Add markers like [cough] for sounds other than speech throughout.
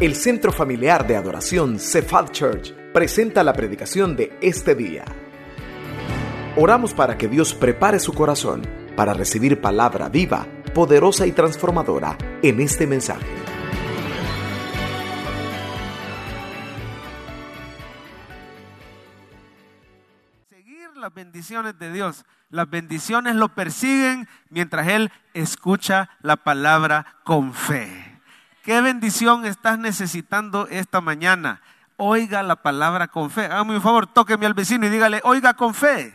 El Centro Familiar de Adoración Cephal Church presenta la predicación de este día. Oramos para que Dios prepare su corazón para recibir palabra viva, poderosa y transformadora en este mensaje. Seguir las bendiciones de Dios. Las bendiciones lo persiguen mientras Él escucha la palabra con fe. ¿Qué bendición estás necesitando esta mañana? Oiga la palabra con fe. Hágame un favor, tóqueme al vecino y dígale, oiga con fe.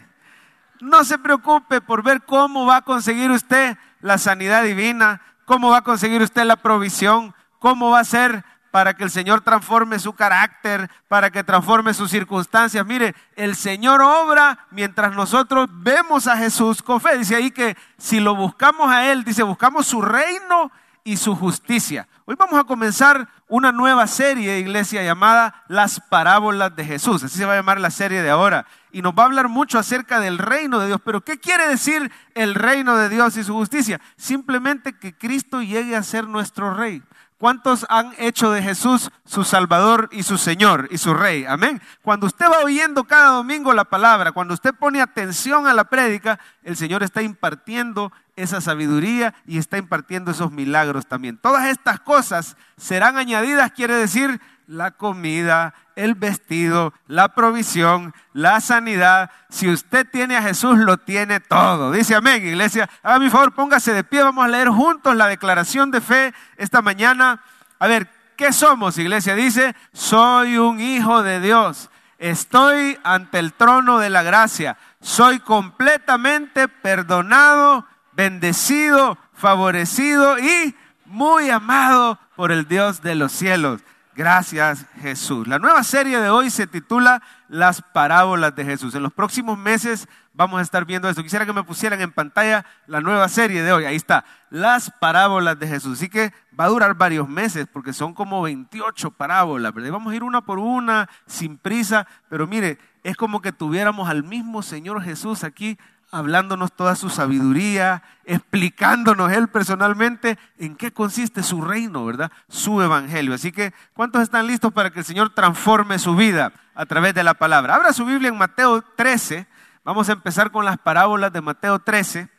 No se preocupe por ver cómo va a conseguir usted la sanidad divina, cómo va a conseguir usted la provisión, cómo va a ser para que el Señor transforme su carácter, para que transforme sus circunstancias. Mire, el Señor obra mientras nosotros vemos a Jesús con fe. Dice ahí que si lo buscamos a Él, dice, buscamos su reino y su justicia. Hoy vamos a comenzar una nueva serie, iglesia, llamada Las Parábolas de Jesús. Así se va a llamar la serie de ahora. Y nos va a hablar mucho acerca del reino de Dios. Pero ¿qué quiere decir el reino de Dios y su justicia? Simplemente que Cristo llegue a ser nuestro rey. ¿Cuántos han hecho de Jesús su Salvador y su Señor y su Rey? Amén. Cuando usted va oyendo cada domingo la palabra, cuando usted pone atención a la prédica, el Señor está impartiendo esa sabiduría y está impartiendo esos milagros también. Todas estas cosas serán añadidas, quiere decir la comida, el vestido, la provisión, la sanidad. Si usted tiene a Jesús, lo tiene todo. Dice amén, iglesia. A mi favor, póngase de pie. Vamos a leer juntos la declaración de fe esta mañana. A ver, ¿qué somos, iglesia? Dice, soy un hijo de Dios. Estoy ante el trono de la gracia. Soy completamente perdonado, bendecido, favorecido y muy amado por el Dios de los cielos. Gracias Jesús. La nueva serie de hoy se titula Las parábolas de Jesús. En los próximos meses vamos a estar viendo esto. Quisiera que me pusieran en pantalla la nueva serie de hoy. Ahí está, Las parábolas de Jesús. Así que va a durar varios meses porque son como 28 parábolas. Vamos a ir una por una, sin prisa. Pero mire, es como que tuviéramos al mismo Señor Jesús aquí hablándonos toda su sabiduría, explicándonos él personalmente en qué consiste su reino, ¿verdad? Su evangelio. Así que, ¿cuántos están listos para que el Señor transforme su vida a través de la palabra? Abra su Biblia en Mateo 13. Vamos a empezar con las parábolas de Mateo 13.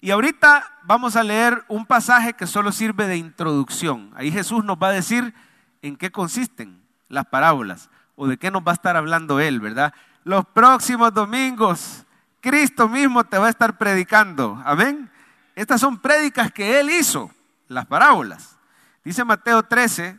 Y ahorita vamos a leer un pasaje que solo sirve de introducción. Ahí Jesús nos va a decir en qué consisten las parábolas o de qué nos va a estar hablando Él, ¿verdad? Los próximos domingos Cristo mismo te va a estar predicando. Amén. Estas son prédicas que Él hizo, las parábolas. Dice Mateo 13,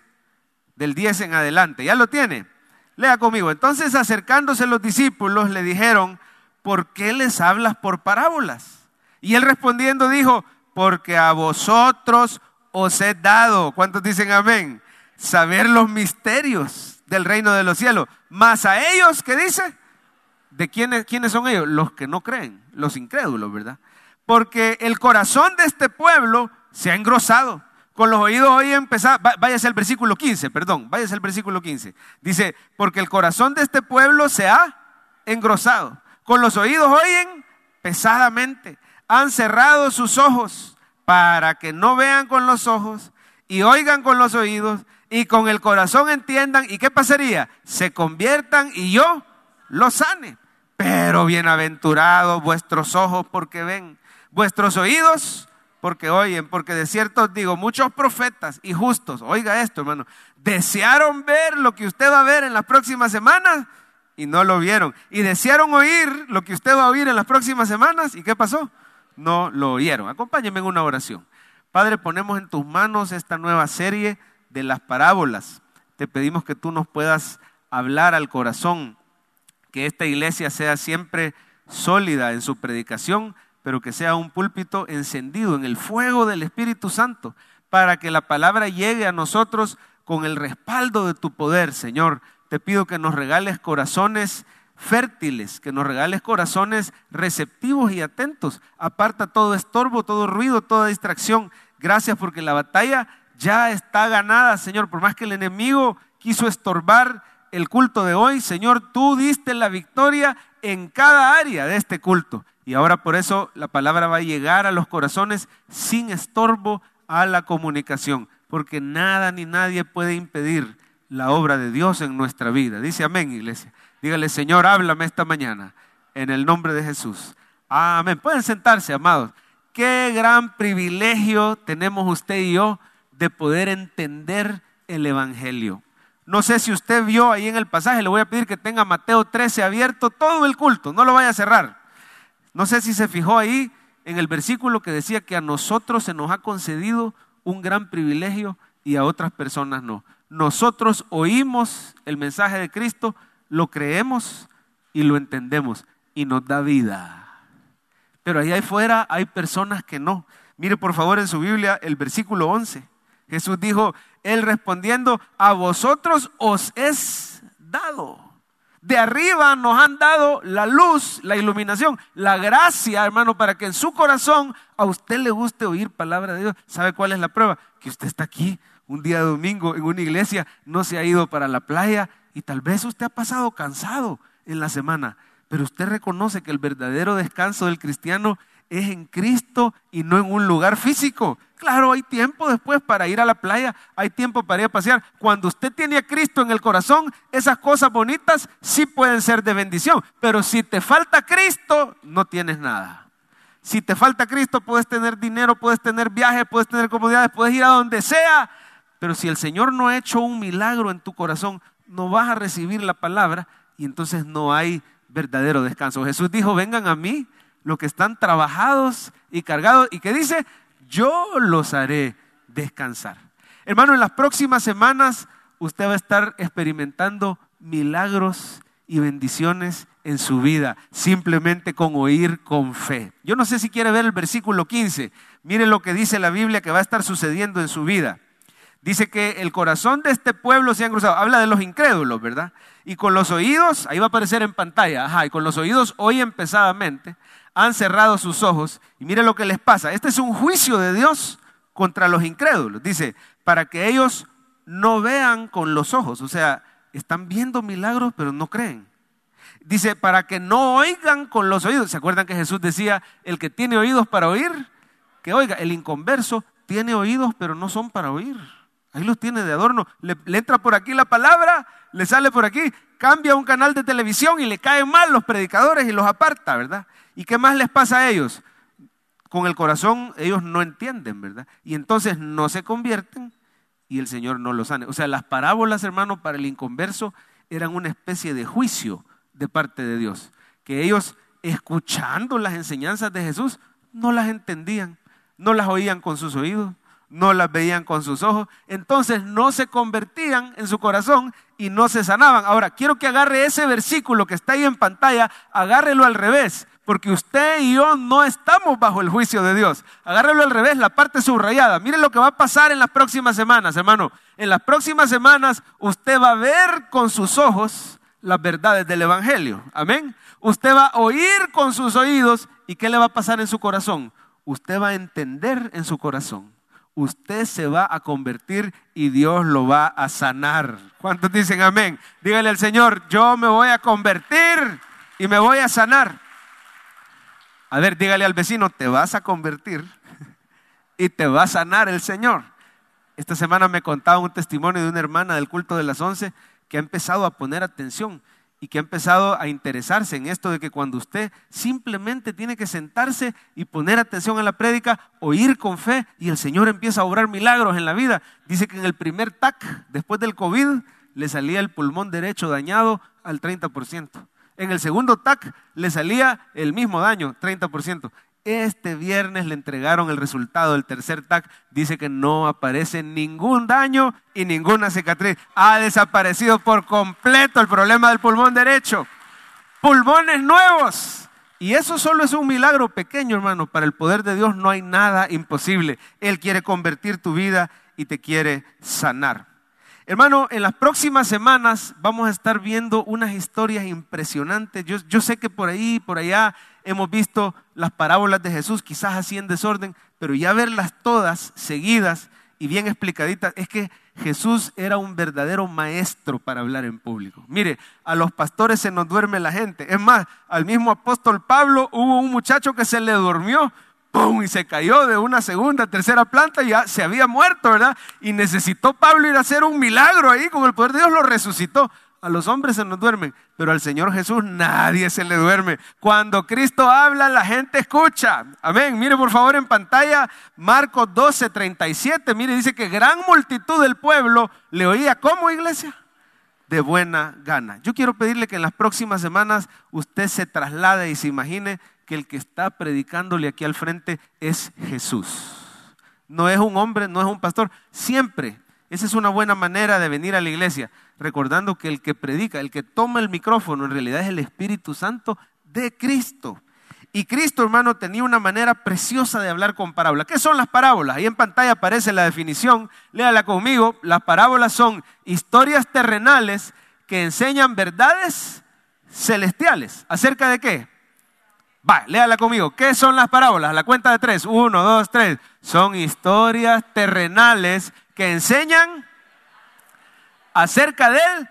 del 10 en adelante. ¿Ya lo tiene? Lea conmigo. Entonces acercándose los discípulos le dijeron, ¿por qué les hablas por parábolas? Y él respondiendo dijo, porque a vosotros os he dado, ¿cuántos dicen amén? Saber los misterios del reino de los cielos. Más a ellos, ¿qué dice? ¿De quiénes, quiénes son ellos? Los que no creen, los incrédulos, ¿verdad? Porque el corazón de este pueblo se ha engrosado. Con los oídos hoy empezar, váyase al versículo 15, perdón, váyase al versículo 15. Dice, porque el corazón de este pueblo se ha engrosado. Con los oídos oyen pesadamente. Han cerrado sus ojos para que no vean con los ojos y oigan con los oídos y con el corazón entiendan. ¿Y qué pasaría? Se conviertan y yo los sane. Pero bienaventurados vuestros ojos porque ven, vuestros oídos porque oyen, porque de cierto os digo, muchos profetas y justos, oiga esto hermano, desearon ver lo que usted va a ver en las próximas semanas y no lo vieron. Y desearon oír lo que usted va a oír en las próximas semanas y ¿qué pasó? No lo oyeron. Acompáñenme en una oración. Padre, ponemos en tus manos esta nueva serie de las parábolas. Te pedimos que tú nos puedas hablar al corazón que esta iglesia sea siempre sólida en su predicación, pero que sea un púlpito encendido en el fuego del Espíritu Santo, para que la palabra llegue a nosotros con el respaldo de tu poder, Señor. Te pido que nos regales corazones fértiles, que nos regales corazones receptivos y atentos. Aparta todo estorbo, todo ruido, toda distracción. Gracias porque la batalla ya está ganada, Señor. Por más que el enemigo quiso estorbar el culto de hoy, Señor, tú diste la victoria en cada área de este culto. Y ahora por eso la palabra va a llegar a los corazones sin estorbo a la comunicación. porque nada ni nadie puede impedir la obra de Dios en nuestra vida. Dice amén, iglesia. Dígale, Señor, háblame esta mañana en el nombre de Jesús. Amén. Pueden sentarse, amados. Qué gran privilegio tenemos usted y yo de poder entender el Evangelio. No sé si usted vio ahí en el pasaje, le voy a pedir que tenga Mateo 13 abierto todo el culto, no lo vaya a cerrar. No sé si se fijó ahí en el versículo que decía que a nosotros se nos ha concedido un gran privilegio y a otras personas no. Nosotros oímos el mensaje de Cristo, lo creemos y lo entendemos y nos da vida. Pero ahí afuera hay personas que no. Mire por favor en su Biblia el versículo 11. Jesús dijo, Él respondiendo, a vosotros os es dado. De arriba nos han dado la luz, la iluminación, la gracia, hermano, para que en su corazón a usted le guste oír palabra de Dios. ¿Sabe cuál es la prueba? Que usted está aquí un día domingo en una iglesia, no se ha ido para la playa y tal vez usted ha pasado cansado en la semana, pero usted reconoce que el verdadero descanso del cristiano es en Cristo y no en un lugar físico. Claro, hay tiempo después para ir a la playa, hay tiempo para ir a pasear. Cuando usted tiene a Cristo en el corazón, esas cosas bonitas sí pueden ser de bendición. Pero si te falta Cristo, no tienes nada. Si te falta Cristo, puedes tener dinero, puedes tener viajes, puedes tener comodidades, puedes ir a donde sea. Pero si el Señor no ha hecho un milagro en tu corazón, no vas a recibir la palabra y entonces no hay verdadero descanso. Jesús dijo, vengan a mí los que están trabajados y cargados, y que dice, yo los haré descansar. Hermano, en las próximas semanas usted va a estar experimentando milagros y bendiciones en su vida, simplemente con oír con fe. Yo no sé si quiere ver el versículo 15. Mire lo que dice la Biblia que va a estar sucediendo en su vida. Dice que el corazón de este pueblo se ha cruzado. Habla de los incrédulos, ¿verdad? Y con los oídos, ahí va a aparecer en pantalla, ajá, y con los oídos oyen pesadamente han cerrado sus ojos y mire lo que les pasa. Este es un juicio de Dios contra los incrédulos. Dice, para que ellos no vean con los ojos, o sea, están viendo milagros pero no creen. Dice, para que no oigan con los oídos. ¿Se acuerdan que Jesús decía, el que tiene oídos para oír, que oiga, el inconverso tiene oídos pero no son para oír. Ahí los tiene de adorno. Le, entra por aquí la palabra, le sale por aquí, cambia un canal de televisión y le caen mal los predicadores y los aparta, ¿verdad? ¿Y qué más les pasa a ellos? Con el corazón ellos no entienden, ¿verdad? Y entonces no se convierten y el Señor no los sane. O sea, las parábolas, hermano, para el inconverso eran una especie de juicio de parte de Dios. Que ellos, escuchando las enseñanzas de Jesús, no las entendían, no las oían con sus oídos, no las veían con sus ojos, entonces no se convertían en su corazón y no se sanaban. Ahora, quiero que agarre ese versículo que está ahí en pantalla, agárrelo al revés porque usted y yo no estamos bajo el juicio de Dios. Agárrelo al revés, la parte subrayada. Mire lo que va a pasar en las próximas semanas, hermano. En las próximas semanas usted va a ver con sus ojos las verdades del Evangelio. Amén. Usted va a oír con sus oídos y ¿qué le va a pasar en su corazón? Usted va a entender en su corazón. Usted se va a convertir y Dios lo va a sanar. ¿Cuántos dicen amén? Dígale al Señor, yo me voy a convertir y me voy a sanar. A ver, dígale al vecino, te vas a convertir y te va a sanar el Señor. Esta semana me contaba un testimonio de una hermana del culto de las once que ha empezado a poner atención y que ha empezado a interesarse en esto de que cuando usted simplemente tiene que sentarse y poner atención a la prédica, oír con fe y el Señor empieza a obrar milagros en la vida. Dice que en el primer TAC, después del COVID, le salía el pulmón derecho dañado al 30%. En el segundo TAC le salía el mismo daño, 30%. Este viernes le entregaron el resultado del tercer TAC. Dice que no aparece ningún daño y ninguna cicatriz. Ha desaparecido por completo el problema del pulmón derecho. Pulmones nuevos. Y eso solo es un milagro pequeño, hermano. Para el poder de Dios no hay nada imposible. Él quiere convertir tu vida y te quiere sanar. Hermano, en las próximas semanas vamos a estar viendo unas historias impresionantes. Yo, sé que por ahí, por allá hemos visto las parábolas de Jesús, quizás así en desorden, pero ya verlas todas seguidas y bien explicaditas, es que Jesús era un verdadero maestro para hablar en público. Mire, a los pastores se nos duerme la gente. Es más, al mismo apóstol Pablo hubo un muchacho que se le durmió ¡pum! Y se cayó de una segunda, tercera planta y ya se había muerto, ¿verdad? Y necesitó Pablo ir a hacer un milagro ahí, con el poder de Dios lo resucitó. A los hombres se nos duermen, pero al Señor Jesús nadie se le duerme. Cuando Cristo habla, la gente escucha. Amén. Mire por favor en pantalla Marcos 12, 37. Mire, dice que gran multitud del pueblo le oía. ¿Cómo, iglesia? De buena gana. Yo quiero pedirle que en las próximas semanas usted se traslade y se imagine que el que está predicándole aquí al frente es Jesús. No es un hombre, no es un pastor. Siempre. Esa es una buena manera de venir a la iglesia recordando que el que predica, el que toma el micrófono, en realidad es el Espíritu Santo de Cristo. Y Cristo, hermano, tenía una manera preciosa de hablar con parábolas. ¿Qué son las parábolas? Ahí en pantalla aparece la definición. Léala conmigo. Las parábolas son historias terrenales que enseñan verdades celestiales. ¿Acerca de qué? Va, léala conmigo. ¿Qué son las parábolas? la cuenta de tres. Uno, dos, tres. Son historias terrenales que enseñan acerca de él.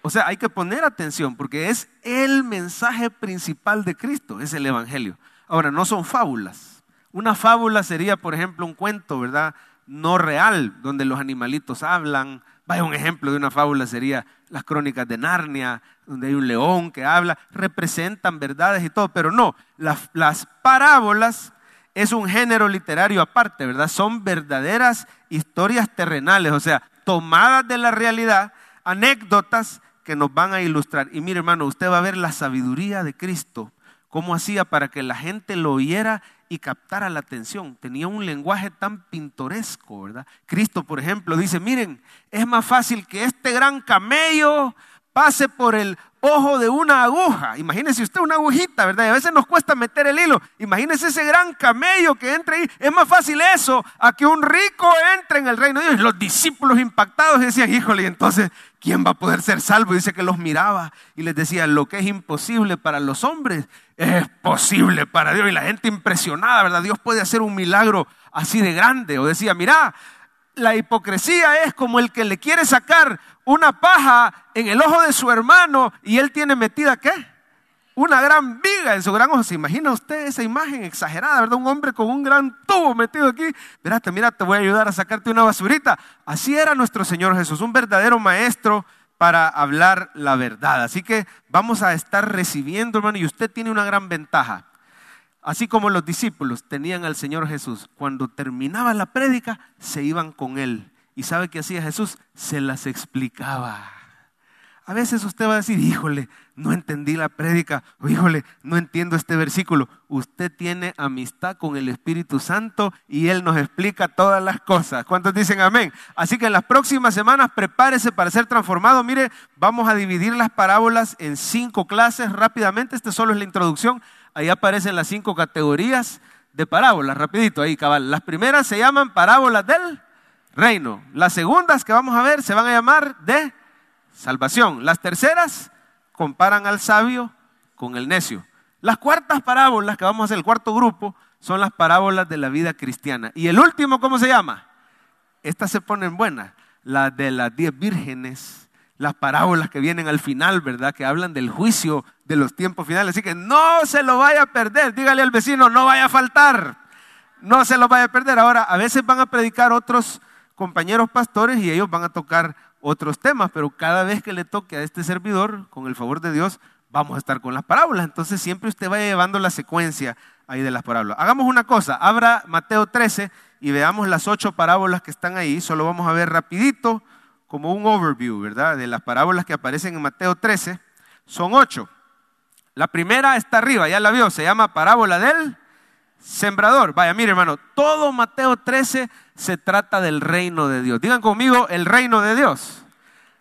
O sea, hay que poner atención porque es el mensaje principal de Cristo, es el Evangelio. Ahora, no son fábulas. Una fábula sería, por ejemplo, un cuento, ¿verdad? No real, donde los animalitos hablan. Vaya, un ejemplo de una fábula sería las crónicas de Narnia, donde hay un león que habla, representan verdades y todo, pero no, las, las parábolas es un género literario aparte, ¿verdad? Son verdaderas historias terrenales, o sea, tomadas de la realidad, anécdotas que nos van a ilustrar. Y mire hermano, usted va a ver la sabiduría de Cristo, cómo hacía para que la gente lo oyera y captara la atención. Tenía un lenguaje tan pintoresco, ¿verdad? Cristo, por ejemplo, dice, miren, es más fácil que este gran camello pase por el ojo de una aguja. Imagínese usted una agujita, ¿verdad? Y a veces nos cuesta meter el hilo. Imagínese ese gran camello que entra ahí. Es más fácil eso a que un rico entre en el reino de Dios. Los discípulos impactados decían, híjole, y entonces, ¿quién va a poder ser salvo? dice que los miraba y les decía, lo que es imposible para los hombres es posible para Dios. Y la gente impresionada, ¿verdad? Dios puede hacer un milagro así de grande. O decía, mira, la hipocresía es como el que le quiere sacar una paja en el ojo de su hermano y él tiene metida qué? Una gran viga en su gran ojo. ¿Se imagina usted esa imagen exagerada, verdad? Un hombre con un gran tubo metido aquí. Mírate, mira, te voy a ayudar a sacarte una basurita. Así era nuestro Señor Jesús, un verdadero maestro para hablar la verdad. Así que vamos a estar recibiendo, hermano, y usted tiene una gran ventaja. Así como los discípulos tenían al Señor Jesús, cuando terminaba la prédica, se iban con Él. ¿Y sabe qué hacía Jesús? Se las explicaba. A veces usted va a decir, híjole, no entendí la prédica, o híjole, no entiendo este versículo. Usted tiene amistad con el Espíritu Santo y Él nos explica todas las cosas. ¿Cuántos dicen amén? Así que en las próximas semanas prepárese para ser transformado. Mire, vamos a dividir las parábolas en cinco clases rápidamente. Este solo es la introducción. Ahí aparecen las cinco categorías de parábolas, rapidito, ahí cabal. Las primeras se llaman parábolas del reino. Las segundas que vamos a ver se van a llamar de salvación. Las terceras comparan al sabio con el necio. Las cuartas parábolas que vamos a hacer, el cuarto grupo, son las parábolas de la vida cristiana. Y el último, ¿cómo se llama? Estas se ponen buenas, las de las diez vírgenes las parábolas que vienen al final, ¿verdad? Que hablan del juicio de los tiempos finales. Así que no se lo vaya a perder. Dígale al vecino, no vaya a faltar. No se lo vaya a perder. Ahora, a veces van a predicar otros compañeros pastores y ellos van a tocar otros temas, pero cada vez que le toque a este servidor, con el favor de Dios, vamos a estar con las parábolas. Entonces siempre usted vaya llevando la secuencia ahí de las parábolas. Hagamos una cosa, abra Mateo 13 y veamos las ocho parábolas que están ahí. Solo vamos a ver rapidito como un overview, ¿verdad? De las parábolas que aparecen en Mateo 13. Son ocho. La primera está arriba, ya la vio, se llama parábola del sembrador. Vaya, mire hermano, todo Mateo 13 se trata del reino de Dios. Digan conmigo, el reino de Dios.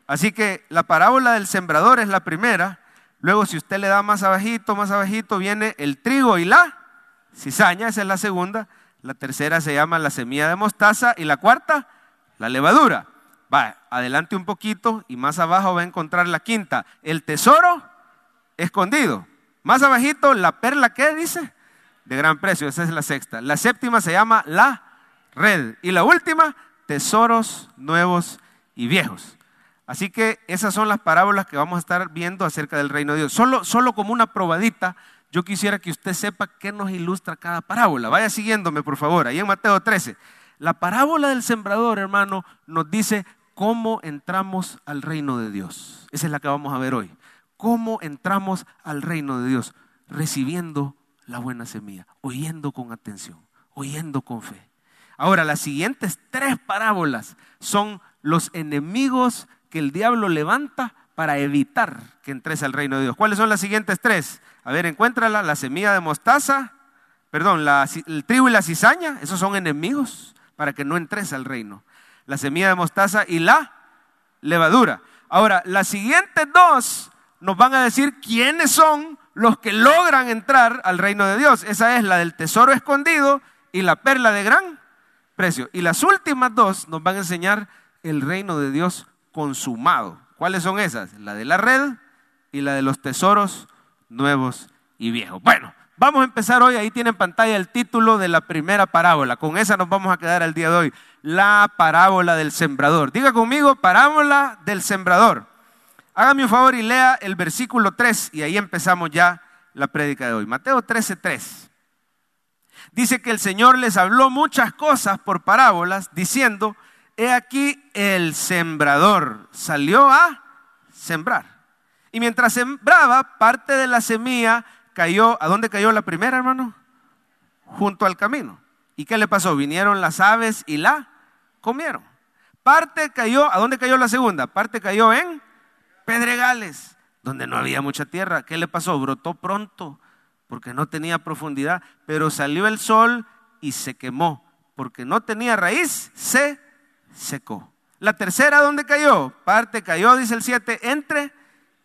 Así que la parábola del sembrador es la primera. Luego, si usted le da más abajito, más abajito, viene el trigo y la cizaña, esa es la segunda. La tercera se llama la semilla de mostaza y la cuarta, la levadura. Va, adelante un poquito y más abajo va a encontrar la quinta, el tesoro escondido. Más abajito, la perla, ¿qué dice? De gran precio, esa es la sexta. La séptima se llama la red. Y la última, tesoros nuevos y viejos. Así que esas son las parábolas que vamos a estar viendo acerca del reino de Dios. Solo, solo como una probadita yo quisiera que usted sepa qué nos ilustra cada parábola. Vaya siguiéndome, por favor, ahí en Mateo 13. La parábola del sembrador, hermano, nos dice cómo entramos al reino de Dios. Esa es la que vamos a ver hoy. ¿Cómo entramos al reino de Dios? Recibiendo la buena semilla, oyendo con atención, oyendo con fe. Ahora, las siguientes tres parábolas son los enemigos que el diablo levanta para evitar que entres al reino de Dios. ¿Cuáles son las siguientes tres? A ver, encuéntrala, la semilla de mostaza, perdón, el trigo y la cizaña, esos son enemigos para que no entres al reino. La semilla de mostaza y la levadura. Ahora, las siguientes dos nos van a decir quiénes son los que logran entrar al reino de Dios. Esa es la del tesoro escondido y la perla de gran precio. Y las últimas dos nos van a enseñar el reino de Dios consumado. ¿Cuáles son esas? La de la red y la de los tesoros nuevos y viejos. Bueno, vamos a empezar hoy. Ahí tiene en pantalla el título de la primera parábola. Con esa nos vamos a quedar el día de hoy. La parábola del sembrador. Diga conmigo, parábola del sembrador. Hágame un favor y lea el versículo 3 y ahí empezamos ya la prédica de hoy. Mateo 13:3. Dice que el Señor les habló muchas cosas por parábolas, diciendo, he aquí el sembrador salió a sembrar. Y mientras sembraba, parte de la semilla cayó, ¿a dónde cayó la primera, hermano? Junto al camino. ¿Y qué le pasó? Vinieron las aves y la comieron. Parte cayó, ¿a dónde cayó la segunda? Parte cayó en pedregales, donde no había mucha tierra. ¿Qué le pasó? Brotó pronto, porque no tenía profundidad, pero salió el sol y se quemó, porque no tenía raíz, se secó. La tercera, ¿dónde cayó? Parte cayó, dice el 7, entre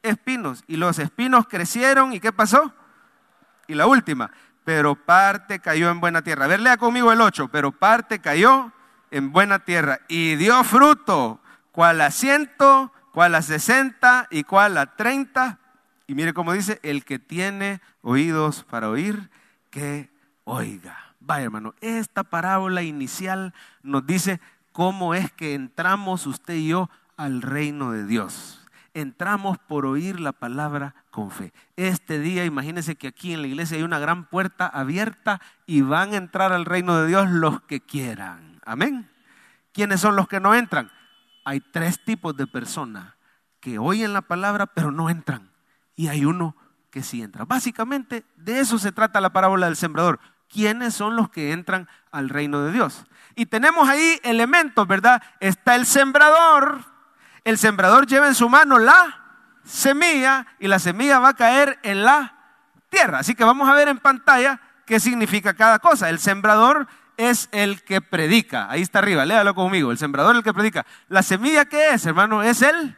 espinos. Y los espinos crecieron, ¿y qué pasó? Y la última, pero parte cayó en buena tierra. A ver, lea conmigo el 8, pero parte cayó en buena tierra y dio fruto, cual a cual a sesenta y cual a treinta. Y mire cómo dice, el que tiene oídos para oír, que oiga. Vaya hermano, esta parábola inicial nos dice cómo es que entramos usted y yo al reino de Dios. Entramos por oír la palabra con fe. Este día, imagínense que aquí en la iglesia hay una gran puerta abierta y van a entrar al reino de Dios los que quieran. Amén. ¿Quiénes son los que no entran? Hay tres tipos de personas que oyen la palabra pero no entran. Y hay uno que sí entra. Básicamente de eso se trata la parábola del sembrador. ¿Quiénes son los que entran al reino de Dios? Y tenemos ahí elementos, ¿verdad? Está el sembrador. El sembrador lleva en su mano la semilla y la semilla va a caer en la tierra. Así que vamos a ver en pantalla qué significa cada cosa. El sembrador es el que predica. Ahí está arriba, léalo conmigo. El sembrador es el que predica. La semilla qué es, hermano, es el,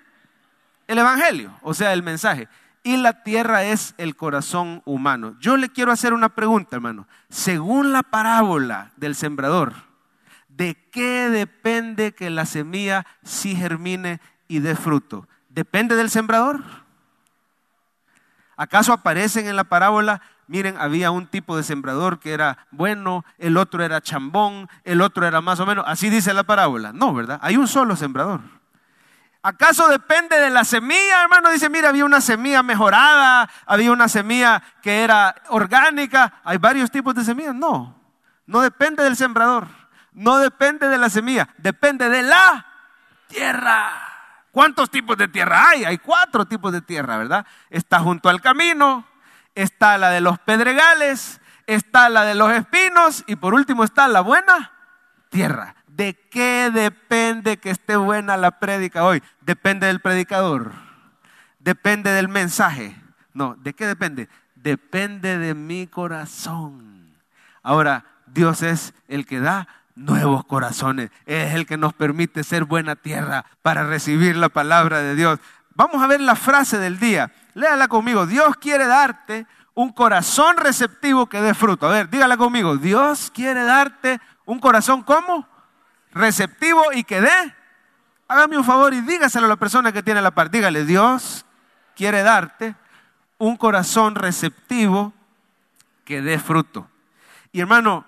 el evangelio, o sea, el mensaje. Y la tierra es el corazón humano. Yo le quiero hacer una pregunta, hermano. Según la parábola del sembrador, ¿De qué depende que la semilla sí germine y dé fruto? ¿Depende del sembrador? ¿Acaso aparecen en la parábola? Miren, había un tipo de sembrador que era bueno, el otro era chambón, el otro era más o menos. Así dice la parábola. No, ¿verdad? Hay un solo sembrador. ¿Acaso depende de la semilla, hermano? Dice, mira, había una semilla mejorada, había una semilla que era orgánica. Hay varios tipos de semillas. No, no depende del sembrador no depende de la semilla, depende de la tierra. ¿Cuántos tipos de tierra hay? Hay cuatro tipos de tierra, ¿verdad? Está junto al camino, está la de los pedregales, está la de los espinos y por último está la buena tierra. ¿De qué depende que esté buena la prédica hoy? Depende del predicador, depende del mensaje. No, ¿de qué depende? Depende de mi corazón. Ahora, Dios es el que da nuevos corazones. Es el que nos permite ser buena tierra para recibir la palabra de Dios. Vamos a ver la frase del día. Léala conmigo. Dios quiere darte un corazón receptivo que dé fruto. A ver, dígala conmigo. Dios quiere darte un corazón como receptivo y que dé. Hágame un favor y dígaselo a la persona que tiene la par. Dígale, Dios quiere darte un corazón receptivo que dé fruto. Y hermano,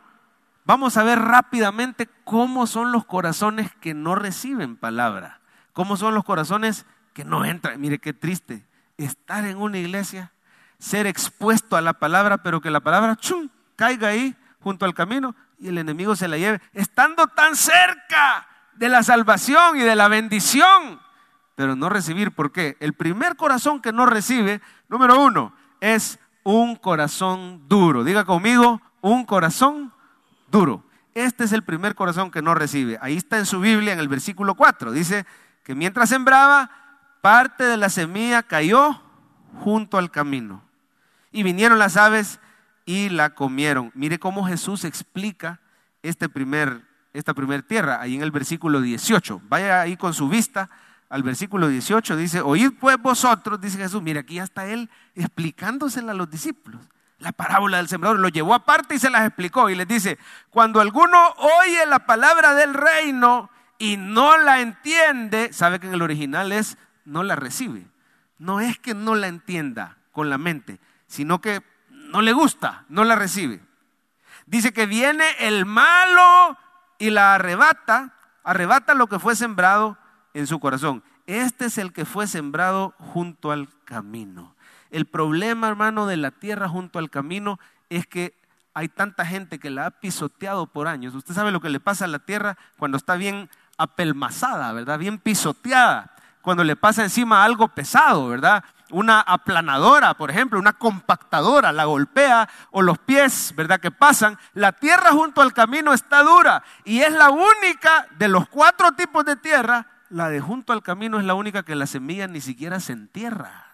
Vamos a ver rápidamente cómo son los corazones que no reciben palabra, cómo son los corazones que no entran. Mire qué triste, estar en una iglesia, ser expuesto a la palabra, pero que la palabra chum, caiga ahí junto al camino y el enemigo se la lleve, estando tan cerca de la salvación y de la bendición, pero no recibir. ¿Por qué? El primer corazón que no recibe, número uno, es un corazón duro. Diga conmigo, un corazón duro. Este es el primer corazón que no recibe. Ahí está en su Biblia, en el versículo 4. Dice que mientras sembraba, parte de la semilla cayó junto al camino. Y vinieron las aves y la comieron. Mire cómo Jesús explica este primer, esta primera tierra, ahí en el versículo 18. Vaya ahí con su vista al versículo 18, dice, oíd pues vosotros, dice Jesús, mire aquí está él explicándosela a los discípulos. La parábola del sembrador lo llevó aparte y se las explicó y les dice, cuando alguno oye la palabra del reino y no la entiende, sabe que en el original es no la recibe. No es que no la entienda con la mente, sino que no le gusta, no la recibe. Dice que viene el malo y la arrebata, arrebata lo que fue sembrado en su corazón. Este es el que fue sembrado junto al camino. El problema, hermano, de la tierra junto al camino es que hay tanta gente que la ha pisoteado por años. Usted sabe lo que le pasa a la tierra cuando está bien apelmazada, ¿verdad? Bien pisoteada. Cuando le pasa encima algo pesado, ¿verdad? una aplanadora, por ejemplo, una compactadora, la golpea o los pies, ¿verdad? Que pasan, la tierra junto al camino está dura y es la única de los cuatro tipos de tierra, la de junto al camino es la única que la semilla ni siquiera se entierra.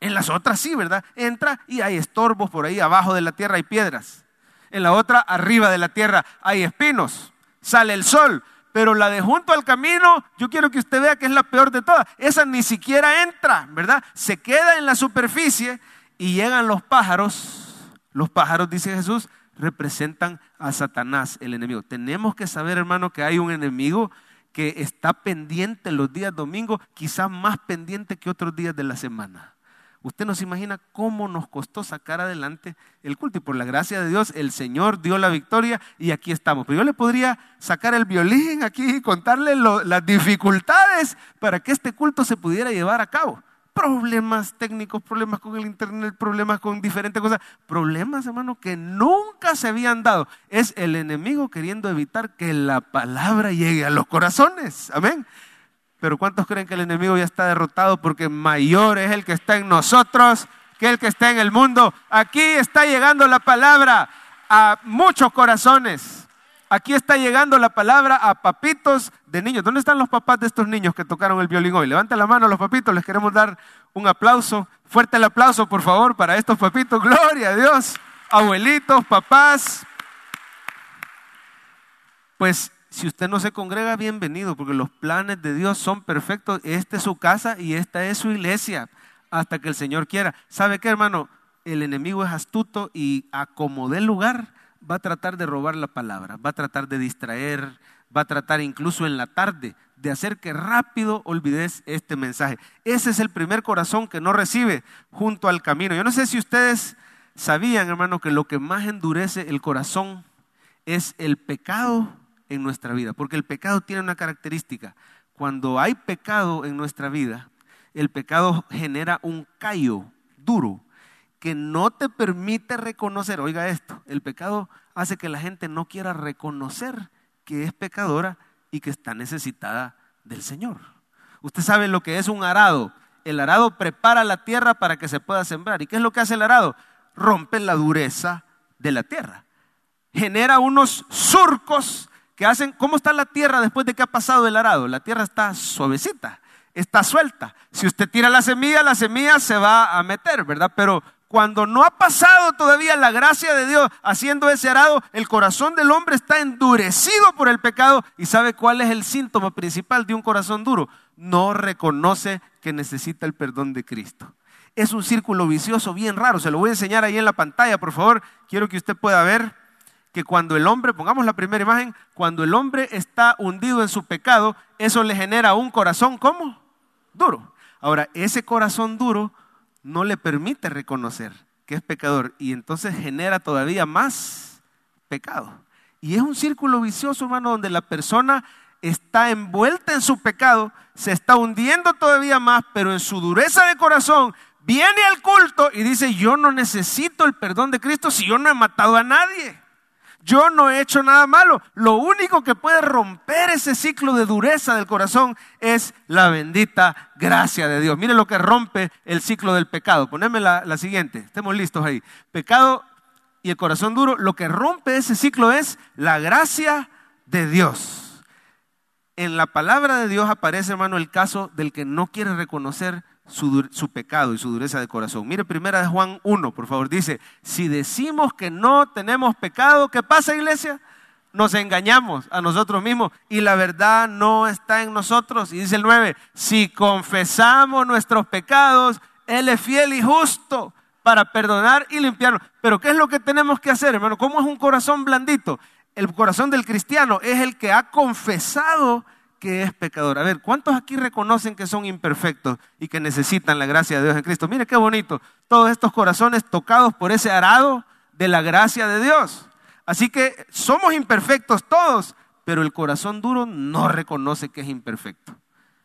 En las otras sí, ¿verdad? Entra y hay estorbos por ahí, abajo de la tierra hay piedras. En la otra, arriba de la tierra, hay espinos. Sale el sol, pero la de junto al camino, yo quiero que usted vea que es la peor de todas. Esa ni siquiera entra, ¿verdad? Se queda en la superficie y llegan los pájaros. Los pájaros, dice Jesús, representan a Satanás, el enemigo. Tenemos que saber, hermano, que hay un enemigo que está pendiente los días domingos, quizás más pendiente que otros días de la semana. Usted no se imagina cómo nos costó sacar adelante el culto y por la gracia de Dios el Señor dio la victoria y aquí estamos. Pero yo le podría sacar el violín aquí y contarle las dificultades para que este culto se pudiera llevar a cabo. Problemas técnicos, problemas con el internet, problemas con diferentes cosas, problemas hermano que nunca se habían dado. Es el enemigo queriendo evitar que la palabra llegue a los corazones. Amén. Pero ¿cuántos creen que el enemigo ya está derrotado porque mayor es el que está en nosotros que el que está en el mundo? Aquí está llegando la palabra a muchos corazones. Aquí está llegando la palabra a papitos de niños. ¿Dónde están los papás de estos niños que tocaron el violín hoy? Levanten la mano los papitos, les queremos dar un aplauso. Fuerte el aplauso, por favor, para estos papitos. Gloria a Dios. Abuelitos, papás. Pues si usted no se congrega, bienvenido, porque los planes de Dios son perfectos. Esta es su casa y esta es su iglesia, hasta que el Señor quiera. ¿Sabe qué, hermano? El enemigo es astuto y a como dé lugar va a tratar de robar la palabra, va a tratar de distraer, va a tratar incluso en la tarde de hacer que rápido olvides este mensaje. Ese es el primer corazón que no recibe junto al camino. Yo no sé si ustedes sabían, hermano, que lo que más endurece el corazón es el pecado en nuestra vida, porque el pecado tiene una característica. Cuando hay pecado en nuestra vida, el pecado genera un callo duro que no te permite reconocer, oiga esto, el pecado hace que la gente no quiera reconocer que es pecadora y que está necesitada del Señor. Usted sabe lo que es un arado. El arado prepara la tierra para que se pueda sembrar. ¿Y qué es lo que hace el arado? Rompe la dureza de la tierra. Genera unos surcos que hacen, ¿cómo está la tierra después de que ha pasado el arado? La tierra está suavecita, está suelta. Si usted tira la semilla, la semilla se va a meter, ¿verdad? Pero cuando no ha pasado todavía la gracia de Dios haciendo ese arado, el corazón del hombre está endurecido por el pecado. ¿Y sabe cuál es el síntoma principal de un corazón duro? No reconoce que necesita el perdón de Cristo. Es un círculo vicioso bien raro. Se lo voy a enseñar ahí en la pantalla, por favor. Quiero que usted pueda ver que cuando el hombre, pongamos la primera imagen, cuando el hombre está hundido en su pecado, eso le genera un corazón como duro. Ahora, ese corazón duro no le permite reconocer que es pecador y entonces genera todavía más pecado. Y es un círculo vicioso, hermano, donde la persona está envuelta en su pecado, se está hundiendo todavía más, pero en su dureza de corazón viene al culto y dice, yo no necesito el perdón de Cristo si yo no he matado a nadie. Yo no he hecho nada malo. Lo único que puede romper ese ciclo de dureza del corazón es la bendita gracia de Dios. Mire lo que rompe el ciclo del pecado. Poneme la, la siguiente. Estemos listos ahí. Pecado y el corazón duro. Lo que rompe ese ciclo es la gracia de Dios. En la palabra de Dios aparece, hermano, el caso del que no quiere reconocer su, pecado y su dureza de corazón. Mire, primera de Juan 1, por favor, dice, si decimos que no tenemos pecado, ¿qué pasa, iglesia? Nos engañamos a nosotros mismos y la verdad no está en nosotros. Y dice el 9, si confesamos nuestros pecados, Él es fiel y justo para perdonar y limpiarnos. Pero ¿qué es lo que tenemos que hacer, hermano? ¿Cómo es un corazón blandito? El corazón del cristiano es el que ha confesado que es pecador. A ver, ¿cuántos aquí reconocen que son imperfectos y que necesitan la gracia de Dios en Cristo? Mire qué bonito, todos estos corazones tocados por ese arado de la gracia de Dios. Así que somos imperfectos todos, pero el corazón duro no reconoce que es imperfecto.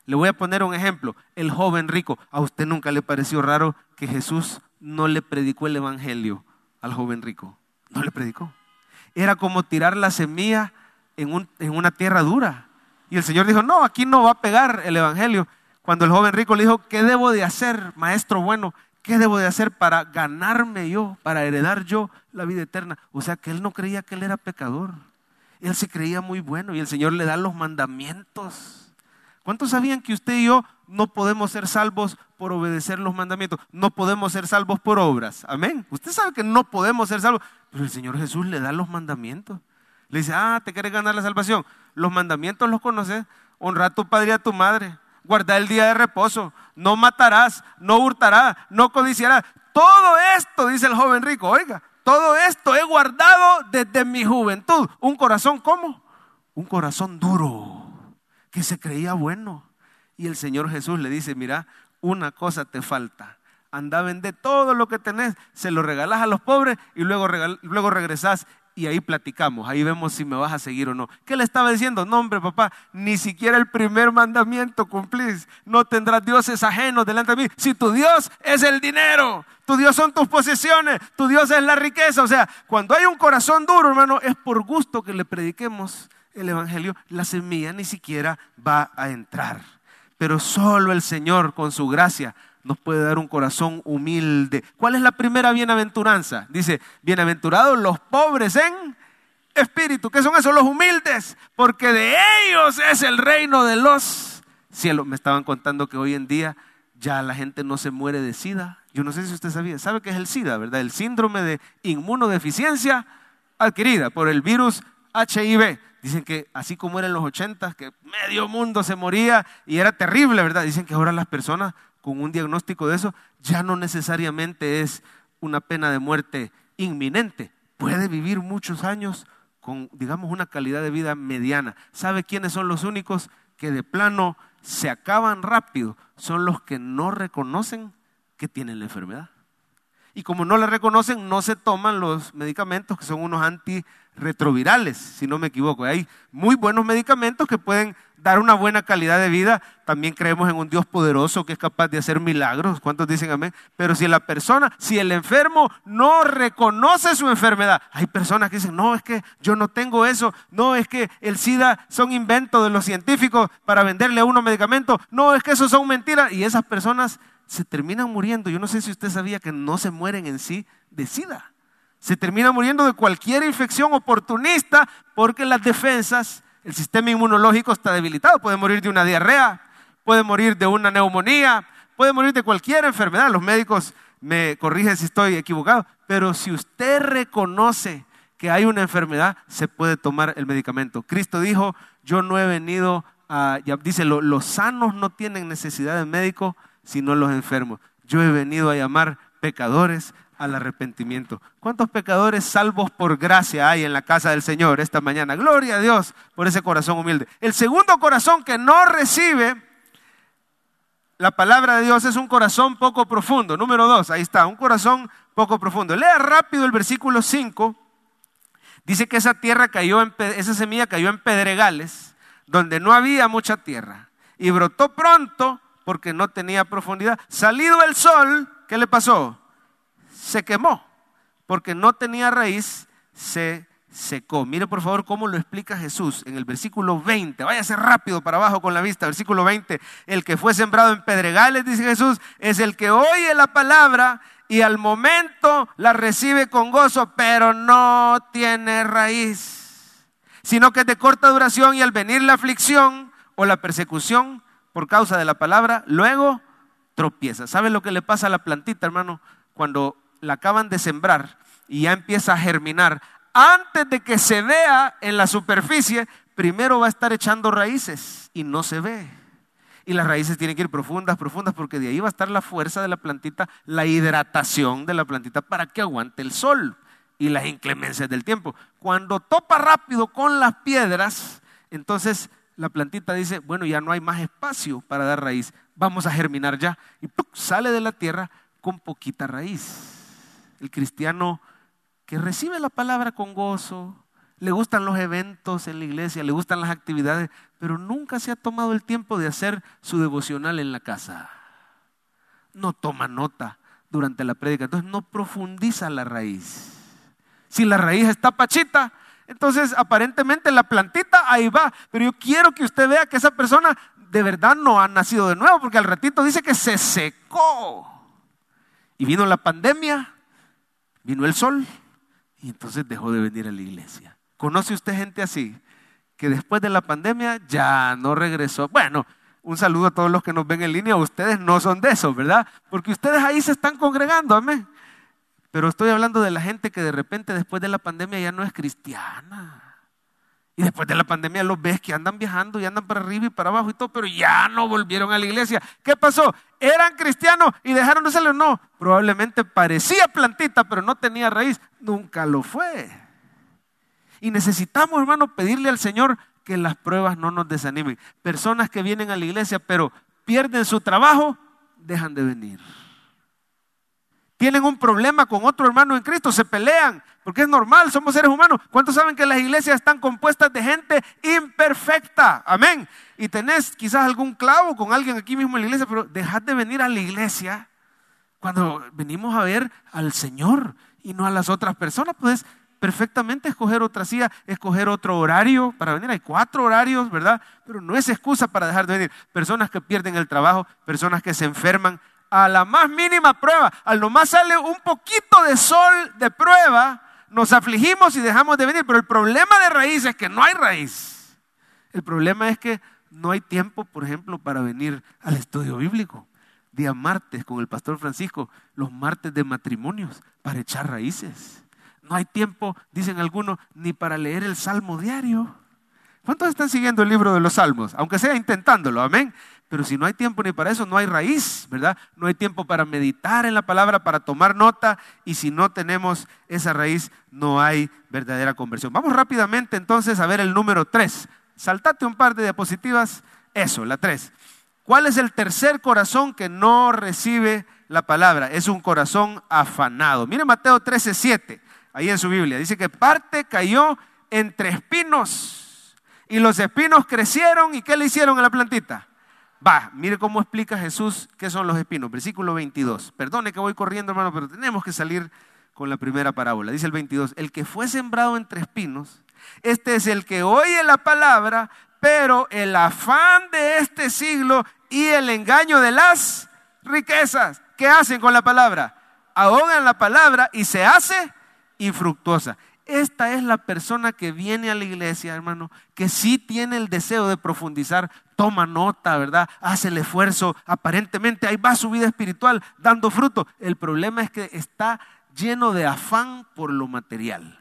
Le voy a poner un ejemplo. El joven rico, ¿a usted nunca le pareció raro que Jesús no le predicó el Evangelio al joven rico? No le predicó. Era como tirar la semilla en, en una tierra dura. Y el Señor dijo, no, aquí no va a pegar el Evangelio. Cuando el joven rico le dijo, ¿qué debo de hacer, maestro bueno? ¿Qué debo de hacer para ganarme yo, para heredar yo la vida eterna? O sea que él no creía que él era pecador. Él se creía muy bueno y el Señor le da los mandamientos. ¿Cuántos sabían que usted y yo no podemos ser salvos por obedecer los mandamientos? No podemos ser salvos por obras. Amén. Usted sabe que no podemos ser salvos, pero el Señor Jesús le da los mandamientos. Le dice, ah, ¿te quieres ganar la salvación? Los mandamientos los conoces. Honra a tu padre y a tu madre. Guarda el día de reposo. No matarás, no hurtarás, no codiciarás. Todo esto, dice el joven rico, oiga, todo esto he guardado desde mi juventud. Un corazón como? Un corazón duro, que se creía bueno. Y el Señor Jesús le dice, mira, una cosa te falta. Anda, vende todo lo que tenés, se lo regalás a los pobres y luego, luego regresás y ahí platicamos, ahí vemos si me vas a seguir o no. ¿Qué le estaba diciendo? No, hombre, papá, ni siquiera el primer mandamiento cumplís. No tendrás dioses ajenos delante de mí. Si tu Dios es el dinero, tu Dios son tus posesiones, tu Dios es la riqueza. O sea, cuando hay un corazón duro, hermano, es por gusto que le prediquemos el Evangelio. La semilla ni siquiera va a entrar. Pero solo el Señor, con su gracia, nos puede dar un corazón humilde. ¿Cuál es la primera bienaventuranza? Dice, bienaventurados los pobres en espíritu. ¿Qué son esos? Los humildes, porque de ellos es el reino de los cielos. Me estaban contando que hoy en día ya la gente no se muere de SIDA. Yo no sé si usted sabía, sabe qué es el SIDA, ¿verdad? El síndrome de inmunodeficiencia adquirida por el virus HIV. Dicen que así como era en los 80, que medio mundo se moría y era terrible, ¿verdad? Dicen que ahora las personas con un diagnóstico de eso, ya no necesariamente es una pena de muerte inminente. Puede vivir muchos años con, digamos, una calidad de vida mediana. ¿Sabe quiénes son los únicos que de plano se acaban rápido? Son los que no reconocen que tienen la enfermedad. Y como no la reconocen, no se toman los medicamentos que son unos antirretrovirales, si no me equivoco. Hay muy buenos medicamentos que pueden dar una buena calidad de vida. También creemos en un Dios poderoso que es capaz de hacer milagros. ¿Cuántos dicen amén? Pero si la persona, si el enfermo no reconoce su enfermedad, hay personas que dicen, no, es que yo no tengo eso, no, es que el SIDA son inventos de los científicos para venderle a uno medicamento, no, es que eso son mentiras. Y esas personas se terminan muriendo. Yo no sé si usted sabía que no se mueren en sí de SIDA. Se terminan muriendo de cualquier infección oportunista porque las defensas el sistema inmunológico está debilitado. Puede morir de una diarrea, puede morir de una neumonía, puede morir de cualquier enfermedad. Los médicos me corrigen si estoy equivocado. Pero si usted reconoce que hay una enfermedad, se puede tomar el medicamento. Cristo dijo, yo no he venido a, ya dice, los sanos no tienen necesidad de médico, sino los enfermos. Yo he venido a llamar pecadores al arrepentimiento. ¿Cuántos pecadores salvos por gracia hay en la casa del Señor esta mañana? Gloria a Dios por ese corazón humilde. El segundo corazón que no recibe la palabra de Dios es un corazón poco profundo. Número dos, ahí está, un corazón poco profundo. Lea rápido el versículo 5. Dice que esa tierra cayó en, esa semilla cayó en pedregales, donde no había mucha tierra. Y brotó pronto porque no tenía profundidad. Salido el sol, ¿qué le pasó? Se quemó, porque no tenía raíz, se secó. Mire por favor cómo lo explica Jesús en el versículo 20. Váyase rápido para abajo con la vista. Versículo 20. El que fue sembrado en pedregales, dice Jesús, es el que oye la palabra y al momento la recibe con gozo, pero no tiene raíz, sino que es de corta duración y al venir la aflicción o la persecución por causa de la palabra, luego tropieza. ¿Sabe lo que le pasa a la plantita, hermano? Cuando la acaban de sembrar y ya empieza a germinar, antes de que se vea en la superficie, primero va a estar echando raíces y no se ve. Y las raíces tienen que ir profundas, profundas, porque de ahí va a estar la fuerza de la plantita, la hidratación de la plantita para que aguante el sol y las inclemencias del tiempo. Cuando topa rápido con las piedras, entonces la plantita dice, bueno, ya no hay más espacio para dar raíz, vamos a germinar ya. Y sale de la tierra con poquita raíz. El cristiano que recibe la palabra con gozo, le gustan los eventos en la iglesia, le gustan las actividades, pero nunca se ha tomado el tiempo de hacer su devocional en la casa. No toma nota durante la prédica, entonces no profundiza la raíz. Si la raíz está pachita, entonces aparentemente la plantita ahí va, pero yo quiero que usted vea que esa persona de verdad no ha nacido de nuevo, porque al ratito dice que se secó. Y vino la pandemia, vino el sol, y entonces dejó de venir a la iglesia. ¿Conoce usted gente así? Que después de la pandemia ya no regresó. Bueno, un saludo a todos los que nos ven en línea. Ustedes no son de esos, ¿verdad? Porque ustedes ahí se están congregando, amén. Pero estoy hablando de la gente que de repente después de la pandemia ya no es cristiana. Y después de la pandemia los ves que andan viajando y andan para arriba y para abajo y todo, pero ya no volvieron a la iglesia. ¿Qué pasó? ¿Eran cristianos y dejaron de serlo? No, probablemente parecía plantita, pero no tenía raíz. Nunca lo fue. Y necesitamos, hermano, pedirle al Señor que las pruebas no nos desanimen. Personas que vienen a la iglesia, pero pierden su trabajo, dejan de venir tienen un problema con otro hermano en Cristo, se pelean, porque es normal, somos seres humanos. ¿Cuántos saben que las iglesias están compuestas de gente imperfecta? Amén. Y tenés quizás algún clavo con alguien aquí mismo en la iglesia, pero dejad de venir a la iglesia cuando venimos a ver al Señor y no a las otras personas. Puedes perfectamente escoger otra silla, escoger otro horario para venir. Hay cuatro horarios, ¿verdad? Pero no es excusa para dejar de venir. Personas que pierden el trabajo, personas que se enferman, a la más mínima prueba, al nomás sale un poquito de sol de prueba, nos afligimos y dejamos de venir. Pero el problema de raíz es que no hay raíz. El problema es que no hay tiempo, por ejemplo, para venir al estudio bíblico. Día martes con el pastor Francisco, los martes de matrimonios, para echar raíces. No hay tiempo, dicen algunos, ni para leer el salmo diario. ¿Cuántos están siguiendo el libro de los salmos? Aunque sea intentándolo, amén. Pero si no hay tiempo ni para eso, no hay raíz, ¿verdad? No hay tiempo para meditar en la palabra, para tomar nota. Y si no tenemos esa raíz, no hay verdadera conversión. Vamos rápidamente entonces a ver el número 3. Saltate un par de diapositivas. Eso, la 3. ¿Cuál es el tercer corazón que no recibe la palabra? Es un corazón afanado. Mire Mateo 13, 7, ahí en su Biblia. Dice que parte cayó entre espinos y los espinos crecieron y ¿qué le hicieron a la plantita? Va, mire cómo explica Jesús qué son los espinos. Versículo 22. Perdone que voy corriendo, hermano, pero tenemos que salir con la primera parábola. Dice el 22, el que fue sembrado entre espinos, este es el que oye la palabra, pero el afán de este siglo y el engaño de las riquezas, ¿qué hacen con la palabra? Ahogan la palabra y se hace infructuosa. Esta es la persona que viene a la iglesia, hermano, que sí tiene el deseo de profundizar, toma nota, ¿verdad? Hace el esfuerzo, aparentemente ahí va su vida espiritual dando fruto. El problema es que está lleno de afán por lo material.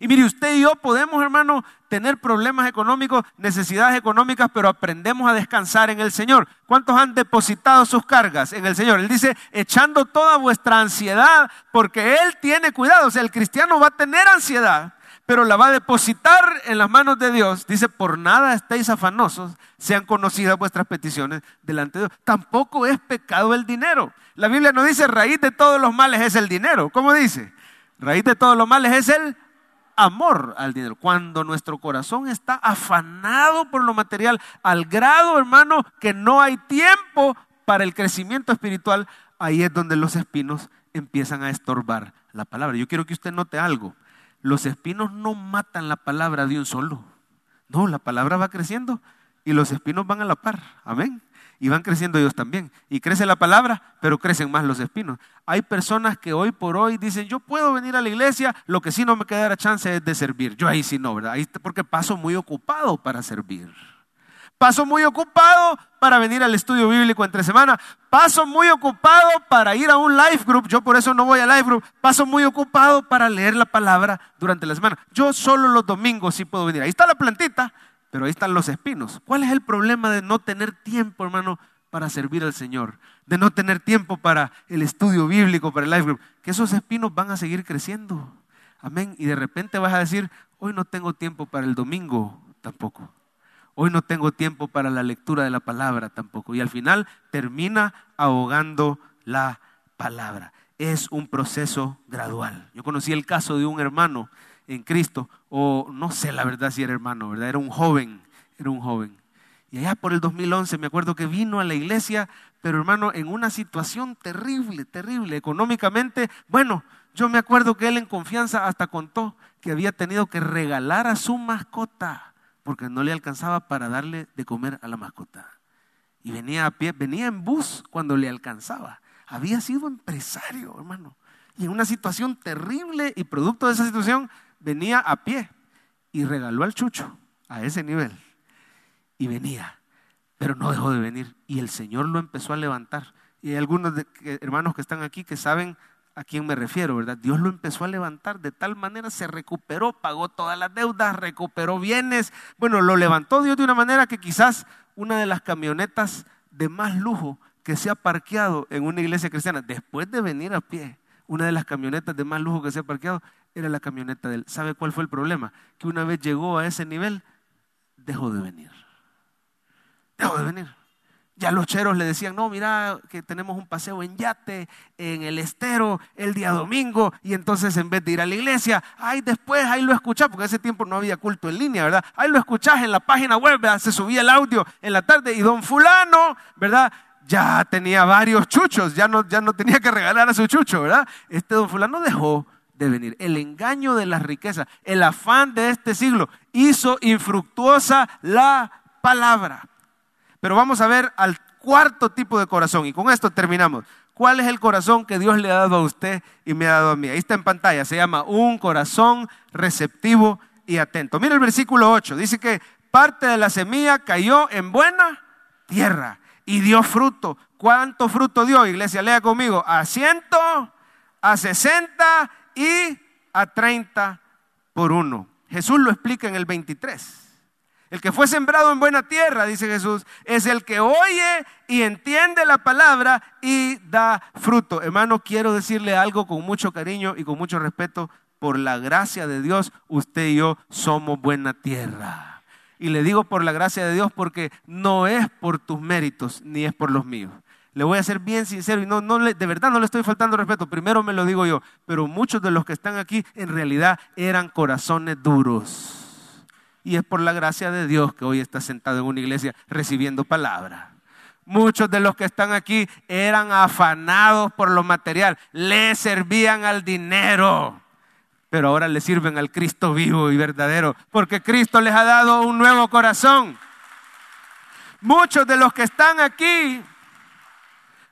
Y mire, usted y yo podemos, hermano, tener problemas económicos, necesidades económicas, pero aprendemos a descansar en el Señor. ¿Cuántos han depositado sus cargas en el Señor? Él dice, echando toda vuestra ansiedad, porque Él tiene cuidado. O sea, el cristiano va a tener ansiedad, pero la va a depositar en las manos de Dios. Dice, por nada estéis afanosos, sean conocidas vuestras peticiones delante de Dios. Tampoco es pecado el dinero. La Biblia no dice, raíz de todos los males es el dinero. ¿Cómo dice? Raíz de todos los males es el amor al dinero. Cuando nuestro corazón está afanado por lo material, al grado, hermano, que no hay tiempo para el crecimiento espiritual, ahí es donde los espinos empiezan a estorbar la palabra. Yo quiero que usted note algo. Los espinos no matan la palabra de un solo. No, la palabra va creciendo y los espinos van a la par. Amén. Y van creciendo ellos también. Y crece la palabra, pero crecen más los espinos. Hay personas que hoy por hoy dicen, yo puedo venir a la iglesia, lo que sí no me quedará chance es de servir. Yo ahí sí no, ¿verdad? Ahí porque paso muy ocupado para servir. Paso muy ocupado para venir al estudio bíblico entre semana. Paso muy ocupado para ir a un life group. Yo por eso no voy a life group. Paso muy ocupado para leer la palabra durante la semana. Yo solo los domingos sí puedo venir. Ahí está la plantita, pero ahí están los espinos. ¿Cuál es el problema de no tener tiempo, hermano, para servir al Señor? De no tener tiempo para el estudio bíblico, para el life group. Que esos espinos van a seguir creciendo. Amén. Y de repente vas a decir, hoy no tengo tiempo para el domingo tampoco. Hoy no tengo tiempo para la lectura de la palabra tampoco. Y al final termina ahogando la palabra. Es un proceso gradual. Yo conocí el caso de un hermano en Cristo, o no sé la verdad si era hermano, ¿verdad? Era un joven, era un joven. Y allá por el 2011 me acuerdo que vino a la iglesia, pero hermano, en una situación terrible, terrible, económicamente. Bueno, yo me acuerdo que él en confianza hasta contó que había tenido que regalar a su mascota porque no le alcanzaba para darle de comer a la mascota. Y venía a pie, venía en bus cuando le alcanzaba. Había sido empresario, hermano. Y en una situación terrible y producto de esa situación, venía a pie y regaló al chucho a ese nivel. Y venía, pero no dejó de venir. Y el Señor lo empezó a levantar. Y hay algunos hermanos que están aquí que saben a quién me refiero, ¿verdad? Dios lo empezó a levantar de tal manera, se recuperó, pagó todas las deudas, recuperó bienes. Bueno, lo levantó Dios de una manera que quizás una de las camionetas de más lujo que se ha parqueado en una iglesia cristiana, después de venir a pie, una de las camionetas de más lujo que se ha parqueado era la camioneta de él. ¿Sabe cuál fue el problema? Que una vez llegó a ese nivel, dejó de venir. Dejó de venir. Ya los cheros le decían, no, mira que tenemos un paseo en yate, en el estero, el día domingo, y entonces en vez de ir a la iglesia, ay, después ahí lo escuchás, porque ese tiempo no había culto en línea, ¿verdad? Ahí lo escuchás en la página web, ¿verdad? Se subía el audio en la tarde y don fulano, ¿verdad? Ya tenía varios chuchos, ya no, ya no tenía que regalar a su chucho, ¿verdad? Este don fulano dejó de venir. El engaño de las riquezas, el afán de este siglo hizo infructuosa la palabra. Pero vamos a ver al cuarto tipo de corazón y con esto terminamos. ¿Cuál es el corazón que Dios le ha dado a usted y me ha dado a mí? Ahí está en pantalla, se llama un corazón receptivo y atento. Mira el versículo 8, dice que parte de la semilla cayó en buena tierra y dio fruto. ¿Cuánto fruto dio, iglesia? Lea conmigo, a ciento, a sesenta y a treinta por uno. Jesús lo explica en el 23. El que fue sembrado en buena tierra, dice Jesús, es el que oye y entiende la palabra y da fruto. Hermano, quiero decirle algo con mucho cariño y con mucho respeto. Por la gracia de Dios, usted y yo somos buena tierra. Y le digo por la gracia de Dios porque no es por tus méritos ni es por los míos. Le voy a ser bien sincero y no, no de verdad no le estoy faltando respeto. Primero me lo digo yo, pero muchos de los que están aquí en realidad eran corazones duros y es por la gracia de Dios que hoy está sentado en una iglesia recibiendo palabra. Muchos de los que están aquí eran afanados por lo material, le servían al dinero, pero ahora le sirven al Cristo vivo y verdadero, porque Cristo les ha dado un nuevo corazón. Muchos de los que están aquí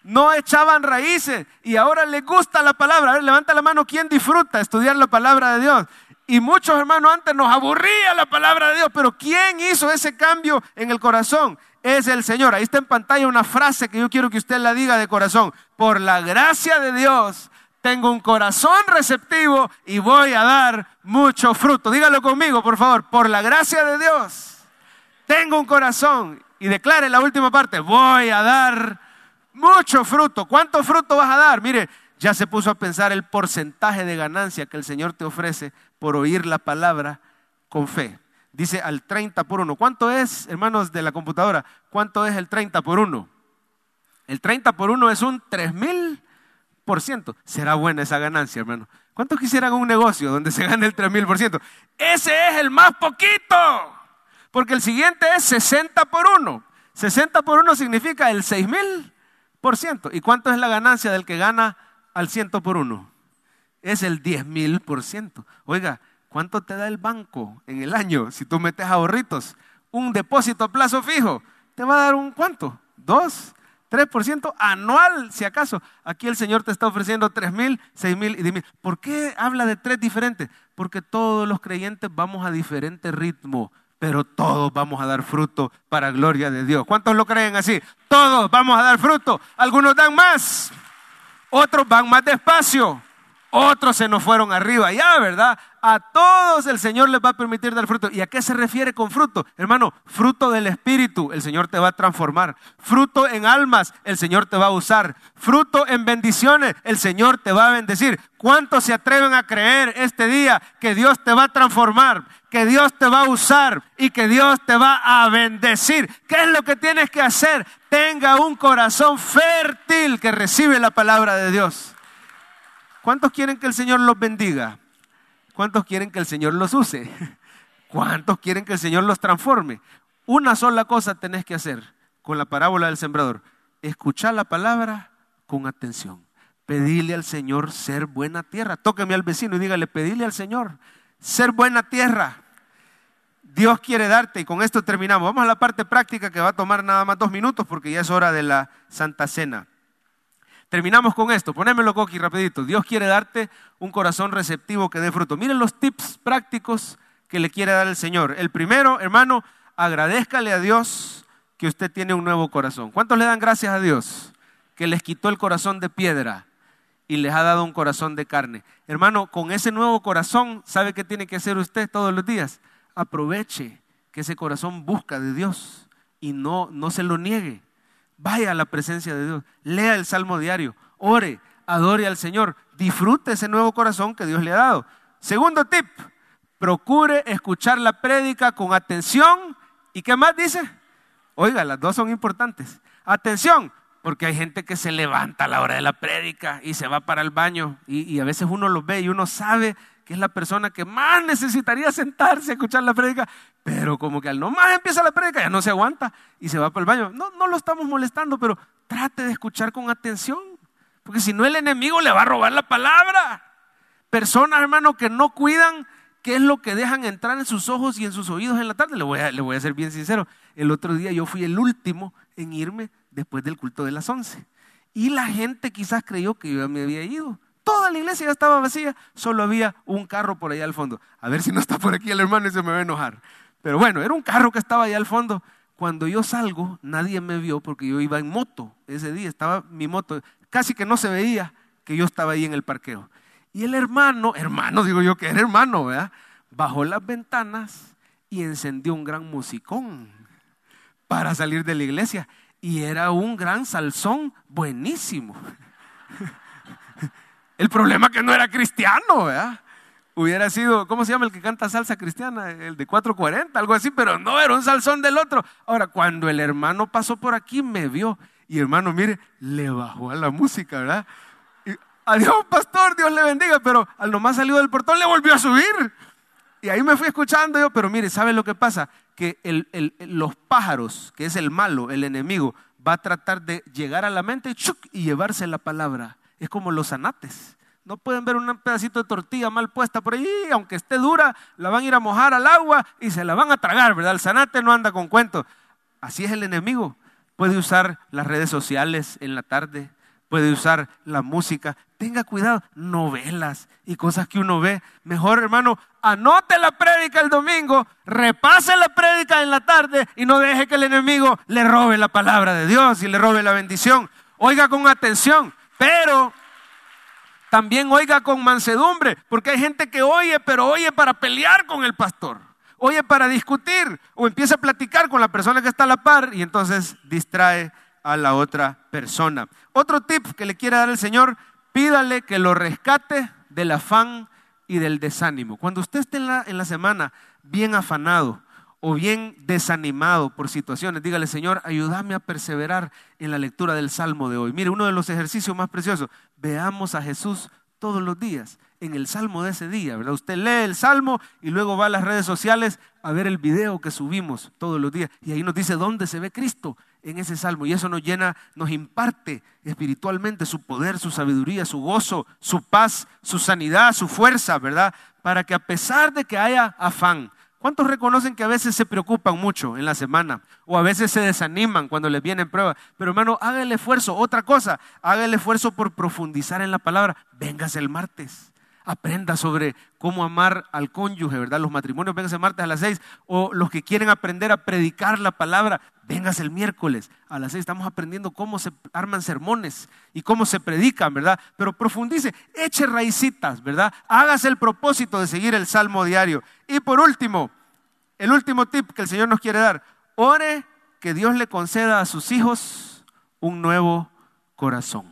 no echaban raíces y ahora les gusta la palabra. A ver, levanta la mano, ¿quién disfruta estudiar la palabra de Dios? Y muchos hermanos antes nos aburría la palabra de Dios, pero ¿quién hizo ese cambio en el corazón? Es el Señor. Ahí está en pantalla una frase que yo quiero que usted la diga de corazón. Por la gracia de Dios, tengo un corazón receptivo y voy a dar mucho fruto. Dígalo conmigo, por favor, por la gracia de Dios, tengo un corazón y declare la última parte, voy a dar mucho fruto. ¿Cuánto fruto vas a dar? Mire, ya se puso a pensar el porcentaje de ganancia que el Señor te ofrece por oír la palabra con fe. Dice al 30 por 1. ¿Cuánto es, hermanos de la computadora? ¿Cuánto es el 30 por 1? El 30 por 1 es un 3 mil 3.000%. Será buena esa ganancia, hermano. ¿Cuántos quisieran un negocio donde se gane el 3.000%? Ese es el más poquito. Porque el siguiente es 60 por 1. 60 por 1 significa el 6.000%. ¿Y cuánto es la ganancia del que gana al 100 por 1? Es el 10.000%. Oiga, ¿cuánto te da el banco en el año si tú metes ahorritos? Un depósito a plazo fijo. ¿Te va a dar un cuánto? ¿Dos? 3% anual, si acaso. Aquí el Señor te está ofreciendo 3 mil, 6 mil y 10 mil. ¿Por qué habla de tres diferentes? Porque todos los creyentes vamos a diferente ritmo, pero todos vamos a dar fruto para gloria de Dios. ¿Cuántos lo creen así? Todos vamos a dar fruto. Algunos dan más, otros van más despacio, otros se nos fueron arriba, ya, ¿verdad? A todos el Señor les va a permitir dar fruto. ¿Y a qué se refiere con fruto? Hermano, fruto del Espíritu, el Señor te va a transformar. Fruto en almas, el Señor te va a usar. Fruto en bendiciones, el Señor te va a bendecir. ¿Cuántos se atreven a creer este día que Dios te va a transformar, que Dios te va a usar y que Dios te va a bendecir? ¿Qué es lo que tienes que hacer? Tenga un corazón fértil que recibe la palabra de Dios. ¿Cuántos quieren que el Señor los bendiga? ¿Cuántos quieren que el Señor los use? [laughs] ¿Cuántos quieren que el Señor los transforme? Una sola cosa tenés que hacer con la parábola del sembrador. Escuchar la palabra con atención. Pedirle al Señor ser buena tierra. Tóqueme al vecino y dígale, pedirle al Señor ser buena tierra. Dios quiere darte, y con esto terminamos. Vamos a la parte práctica que va a tomar nada más dos minutos porque ya es hora de la Santa Cena. Terminamos con esto, ponémelo coqui rapidito. Dios quiere darte un corazón receptivo que dé fruto. Miren los tips prácticos que le quiere dar el Señor. El primero, hermano, agradezcale a Dios que usted tiene un nuevo corazón. ¿Cuántos le dan gracias a Dios? Que les quitó el corazón de piedra y les ha dado un corazón de carne. Hermano, con ese nuevo corazón, ¿sabe qué tiene que hacer usted todos los días? Aproveche que ese corazón busca de Dios y no, no se lo niegue. Vaya a la presencia de Dios, lea el salmo diario, ore, adore al Señor, disfrute ese nuevo corazón que Dios le ha dado. Segundo tip, procure escuchar la prédica con atención. ¿Y qué más dice? Oiga, las dos son importantes. Atención, porque hay gente que se levanta a la hora de la prédica y se va para el baño y, y a veces uno lo ve y uno sabe es la persona que más necesitaría sentarse a escuchar la prédica, pero como que al nomás empieza la prédica ya no se aguanta y se va para el baño. No, no lo estamos molestando, pero trate de escuchar con atención, porque si no el enemigo le va a robar la palabra. Personas, hermano, que no cuidan qué es lo que dejan entrar en sus ojos y en sus oídos en la tarde. Le voy a, le voy a ser bien sincero. El otro día yo fui el último en irme después del culto de las once. Y la gente quizás creyó que yo me había ido. Toda la iglesia estaba vacía, solo había un carro por allá al fondo. A ver si no está por aquí el hermano y se me va a enojar. Pero bueno, era un carro que estaba allá al fondo. Cuando yo salgo, nadie me vio porque yo iba en moto ese día, estaba mi moto, casi que no se veía que yo estaba ahí en el parqueo. Y el hermano, hermano, digo yo que era hermano, ¿verdad? Bajó las ventanas y encendió un gran musicón para salir de la iglesia. Y era un gran salsón buenísimo. [laughs] El problema que no era cristiano, ¿verdad? Hubiera sido, ¿cómo se llama el que canta salsa cristiana? El de 440, algo así, pero no, era un salsón del otro. Ahora, cuando el hermano pasó por aquí, me vio. Y hermano, mire, le bajó a la música, ¿verdad? Adiós, pastor, Dios le bendiga, pero al nomás salió del portón le volvió a subir. Y ahí me fui escuchando yo, pero mire, ¿sabe lo que pasa? Que los pájaros, que es el malo, el enemigo, va a tratar de llegar a la mente y llevarse la palabra. Es como los anates. No pueden ver un pedacito de tortilla mal puesta por ahí, aunque esté dura, la van a ir a mojar al agua y se la van a tragar, ¿verdad? El zanate no anda con cuentos. Así es el enemigo. Puede usar las redes sociales en la tarde, puede usar la música. Tenga cuidado, novelas y cosas que uno ve. Mejor, hermano, anote la prédica el domingo, repase la prédica en la tarde y no deje que el enemigo le robe la palabra de Dios y le robe la bendición. Oiga con atención, pero también oiga con mansedumbre, porque hay gente que oye, pero oye para pelear con el pastor, oye para discutir o empieza a platicar con la persona que está a la par y entonces distrae a la otra persona. Otro tip que le quiere dar el Señor, pídale que lo rescate del afán y del desánimo. Cuando usted esté en la, en la semana bien afanado, o bien desanimado por situaciones, dígale, Señor, ayúdame a perseverar en la lectura del Salmo de hoy. Mire, uno de los ejercicios más preciosos, veamos a Jesús todos los días en el salmo de ese día, ¿verdad? Usted lee el salmo y luego va a las redes sociales a ver el video que subimos todos los días y ahí nos dice dónde se ve Cristo en ese salmo y eso nos llena, nos imparte espiritualmente su poder, su sabiduría, su gozo, su paz, su sanidad, su fuerza, ¿verdad? Para que a pesar de que haya afán, ¿Cuántos reconocen que a veces se preocupan mucho en la semana o a veces se desaniman cuando les vienen pruebas? Pero hermano, haga el esfuerzo. Otra cosa, haga el esfuerzo por profundizar en la palabra. Véngase el martes aprenda sobre cómo amar al cónyuge, ¿verdad? Los matrimonios, véngase martes a las seis. O los que quieren aprender a predicar la palabra, véngase el miércoles a las seis. Estamos aprendiendo cómo se arman sermones y cómo se predican, ¿verdad? Pero profundice, eche raicitas, ¿verdad? Hágase el propósito de seguir el salmo diario. Y por último, el último tip que el Señor nos quiere dar, ore que Dios le conceda a sus hijos un nuevo corazón.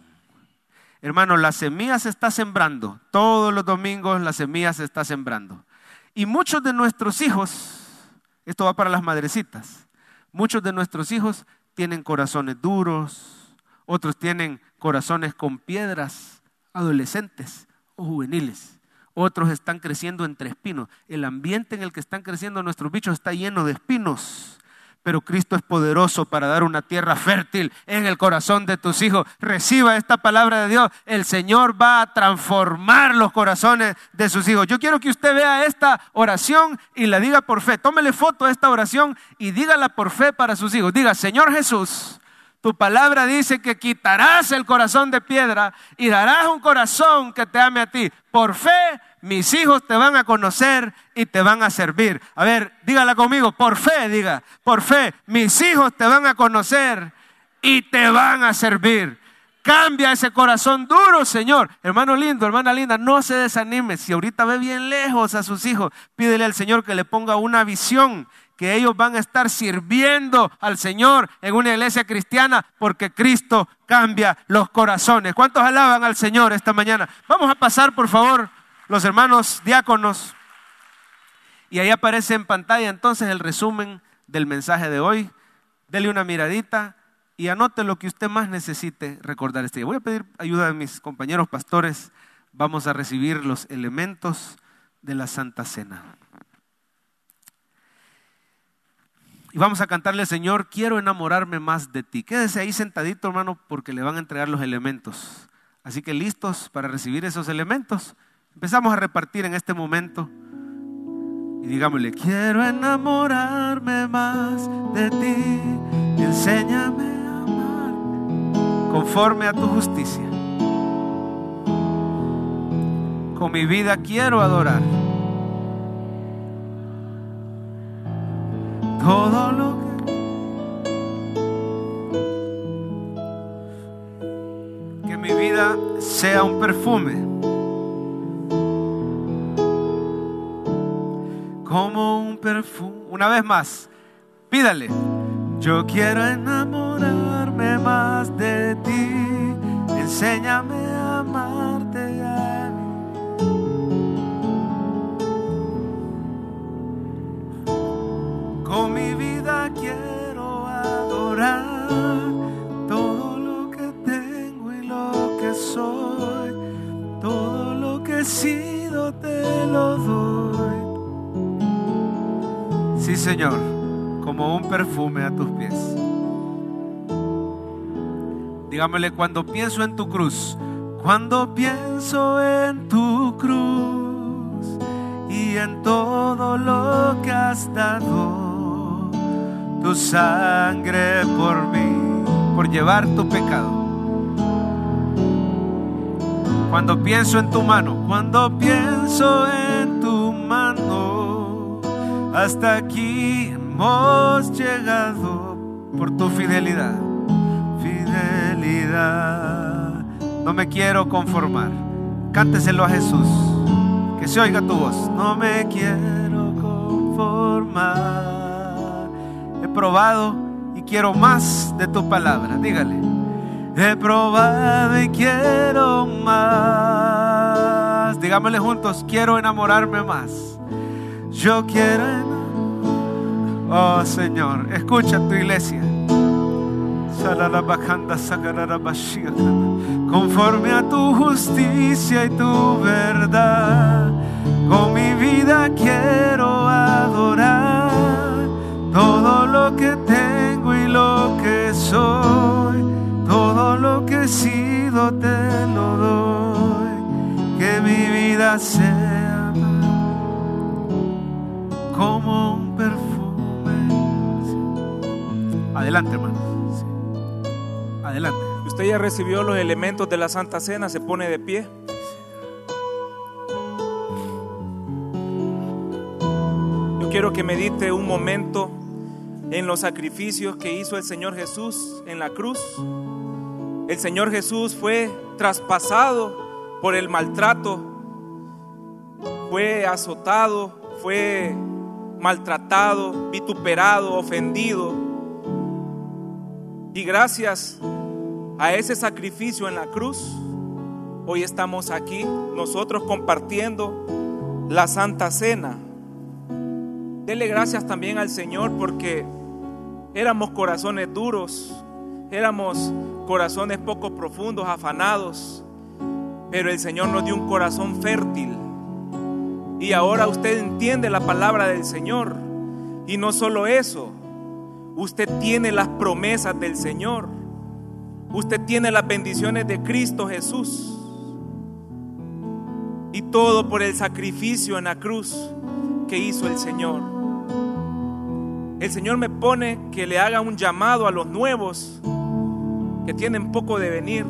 Hermano, la semilla se está sembrando. Todos los domingos la semilla se está sembrando. Y muchos de nuestros hijos, esto va para las madrecitas, muchos de nuestros hijos tienen corazones duros, otros tienen corazones con piedras, adolescentes o juveniles. Otros están creciendo entre espinos. El ambiente en el que están creciendo nuestros bichos está lleno de espinos pero Cristo es poderoso para dar una tierra fértil en el corazón de tus hijos. Reciba esta palabra de Dios. El Señor va a transformar los corazones de sus hijos. Yo quiero que usted vea esta oración y la diga por fe. Tómele foto a esta oración y dígala por fe para sus hijos. Diga, Señor Jesús, tu palabra dice que quitarás el corazón de piedra y darás un corazón que te ame a ti. Por fe mis hijos te van a conocer y te van a servir. A ver, dígala conmigo, por fe, diga, por fe, mis hijos te van a conocer y te van a servir. Cambia ese corazón duro, Señor. Hermano lindo, hermana linda, no se desanime. Si ahorita ve bien lejos a sus hijos, pídele al Señor que le ponga una visión, que ellos van a estar sirviendo al Señor en una iglesia cristiana, porque Cristo cambia los corazones. ¿Cuántos alaban al Señor esta mañana? Vamos a pasar, por favor los hermanos diáconos. Y ahí aparece en pantalla entonces el resumen del mensaje de hoy. Dele una miradita y anote lo que usted más necesite recordar este día. Voy a pedir ayuda de mis compañeros pastores. Vamos a recibir los elementos de la Santa Cena. Y vamos a cantarle, Señor, quiero enamorarme más de ti. Quédese ahí sentadito, hermano, porque le van a entregar los elementos. Así que listos para recibir esos elementos. Empezamos a repartir en este momento y digámosle, quiero enamorarme más de ti enséñame a amar conforme a tu justicia. Con mi vida quiero adorar. Todo lo que... Que mi vida sea un perfume como un perfume. Una vez más, pídale. Yo quiero enamorarme más de ti. Enséñame a amarte quiero adorar todo lo que tengo y lo que soy. Todo lo que he sido te lo doy. Sí, Señor, como un perfume a tus pies. Dígamele, cuando pienso en tu cruz, cuando pienso en tu cruz y en todo lo que has dado, tu sangre por mí, por llevar tu pecado. Cuando pienso en tu mano, cuando pienso en tu mano, hasta aquí hemos llegado por tu fidelidad. Fidelidad. No me quiero conformar. Cánteselo a Jesús. Que se oiga tu voz. No me quiero conformar. Probado y quiero más de tu palabra. Dígale. He probado y quiero más. Digámosle juntos, quiero enamorarme más. Yo quiero. Oh Señor, escucha tu iglesia. conforme a tu justicia y tu verdad. Con mi vida quiero adorar lo que tengo y lo que soy, todo lo que he sido te lo doy. Que mi vida sea como un perfume. Adelante, hermano. Adelante. Usted ya recibió los elementos de la Santa Cena, se pone de pie. Quiero que medite un momento en los sacrificios que hizo el Señor Jesús en la cruz. El Señor Jesús fue traspasado por el maltrato, fue azotado, fue maltratado, vituperado, ofendido. Y gracias a ese sacrificio en la cruz, hoy estamos aquí, nosotros compartiendo la Santa Cena. Dele gracias también al Señor porque éramos corazones duros, éramos corazones poco profundos, afanados, pero el Señor nos dio un corazón fértil. Y ahora usted entiende la palabra del Señor. Y no solo eso, usted tiene las promesas del Señor. Usted tiene las bendiciones de Cristo Jesús. Y todo por el sacrificio en la cruz que hizo el Señor. El Señor me pone que le haga un llamado a los nuevos que tienen poco de venir.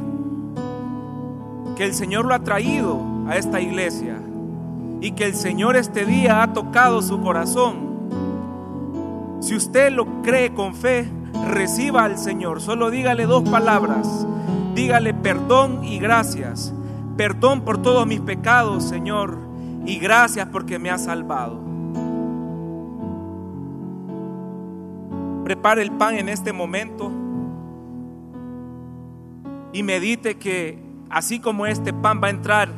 Que el Señor lo ha traído a esta iglesia y que el Señor este día ha tocado su corazón. Si usted lo cree con fe, reciba al Señor. Solo dígale dos palabras. Dígale perdón y gracias. Perdón por todos mis pecados, Señor. Y gracias porque me ha salvado. Prepare el pan en este momento. Y medite que así como este pan va a entrar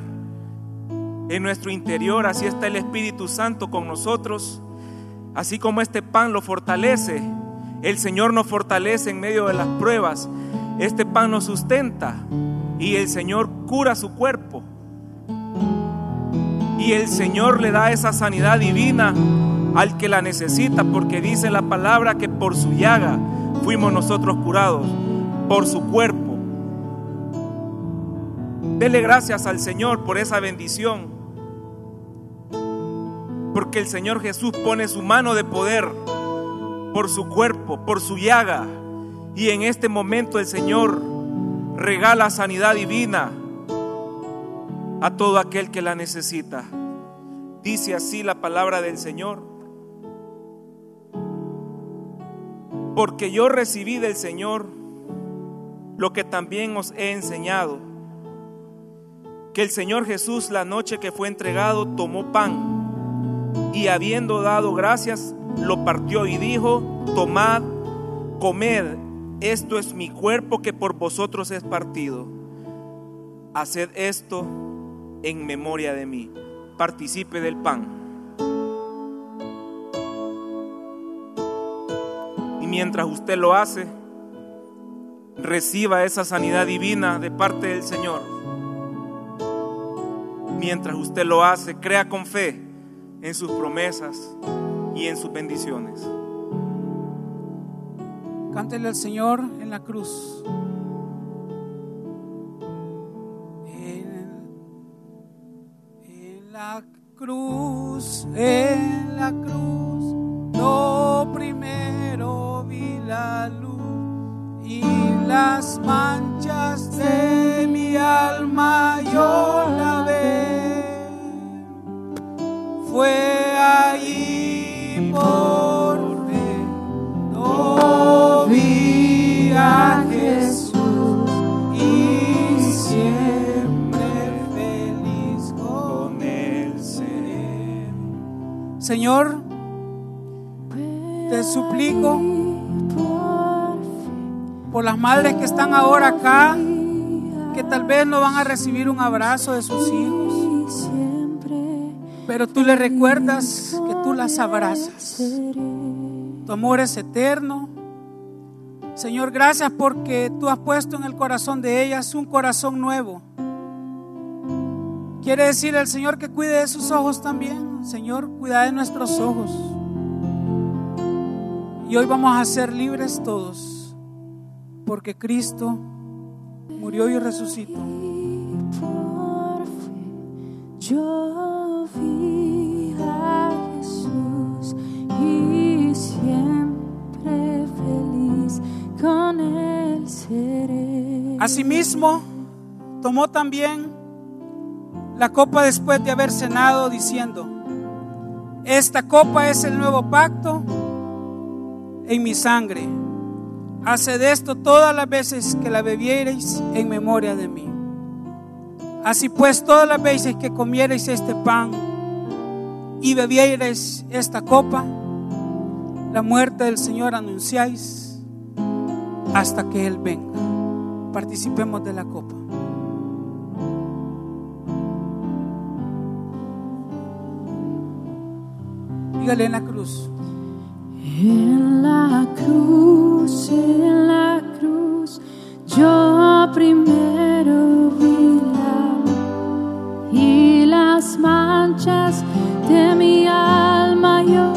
en nuestro interior, así está el Espíritu Santo con nosotros. Así como este pan lo fortalece, el Señor nos fortalece en medio de las pruebas. Este pan nos sustenta y el Señor cura su cuerpo. Y el Señor le da esa sanidad divina al que la necesita, porque dice la palabra que por su llaga fuimos nosotros curados, por su cuerpo. Dele gracias al Señor por esa bendición. Porque el Señor Jesús pone su mano de poder por su cuerpo, por su llaga. Y en este momento el Señor regala sanidad divina a todo aquel que la necesita. Dice así la palabra del Señor. Porque yo recibí del Señor lo que también os he enseñado. Que el Señor Jesús la noche que fue entregado tomó pan y habiendo dado gracias, lo partió y dijo, tomad, comed, esto es mi cuerpo que por vosotros es partido. Haced esto en memoria de mí. Participe del pan. Mientras usted lo hace, reciba esa sanidad divina de parte del Señor. Mientras usted lo hace, crea con fe en sus promesas y en sus bendiciones. Cántele al Señor en la cruz. En, la cruz, en la cruz, lo primero luz y las manchas de mi alma yo la ve. Fue ahí por fe, no vi a Jesús y siempre feliz con él seré. Señor, te suplico por las madres que están ahora acá, que tal vez no van a recibir un abrazo de sus hijos, pero tú les recuerdas que tú las abrazas. Tu amor es eterno, Señor, gracias porque tú has puesto en el corazón de ellas un corazón nuevo. Quiere decir el Señor que cuide de sus ojos también. Señor, cuida de nuestros ojos. Y hoy vamos a ser libres todos, porque Cristo murió y resucitó. Por fe yo vi a Jesús y siempre feliz con él seré. Asimismo, tomó también la copa después de haber cenado, diciendo, esta copa es el nuevo pacto en mi sangre. Haced esto todas las veces que la bebiereis en memoria de mí. Así pues, todas las veces que comiereis este pan y bebiereis esta copa, la muerte del Señor anunciáis hasta que Él venga. Participemos de la copa. Dígale en la cruz. En la cruz, en la cruz, yo primero vi la y las manchas de mi alma yo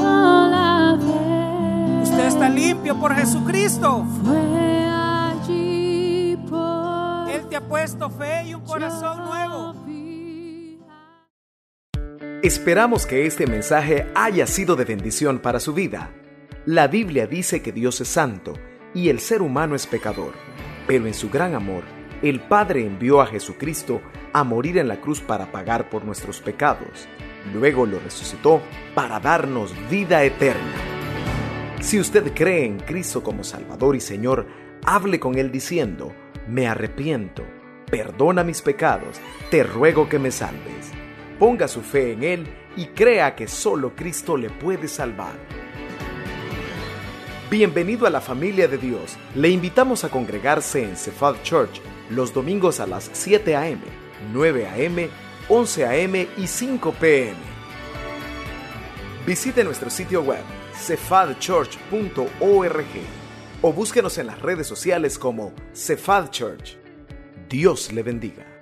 la ve. Usted está limpio por Jesucristo. Fue allí por Él te ha puesto fe y un corazón nuevo. Esperamos que este mensaje haya sido de bendición para su vida. La Biblia dice que Dios es santo y el ser humano es pecador, pero en su gran amor, el Padre envió a Jesucristo a morir en la cruz para pagar por nuestros pecados. Luego lo resucitó para darnos vida eterna. Si usted cree en Cristo como Salvador y Señor, hable con Él diciendo, me arrepiento, perdona mis pecados, te ruego que me salves. Ponga su fe en Él y crea que solo Cristo le puede salvar. Bienvenido a la familia de Dios. Le invitamos a congregarse en Cephal Church los domingos a las 7 a.m., 9 a.m., 11 a.m. y 5 p.m. Visite nuestro sitio web cephadchurch.org o búsquenos en las redes sociales como Cephal Church. Dios le bendiga.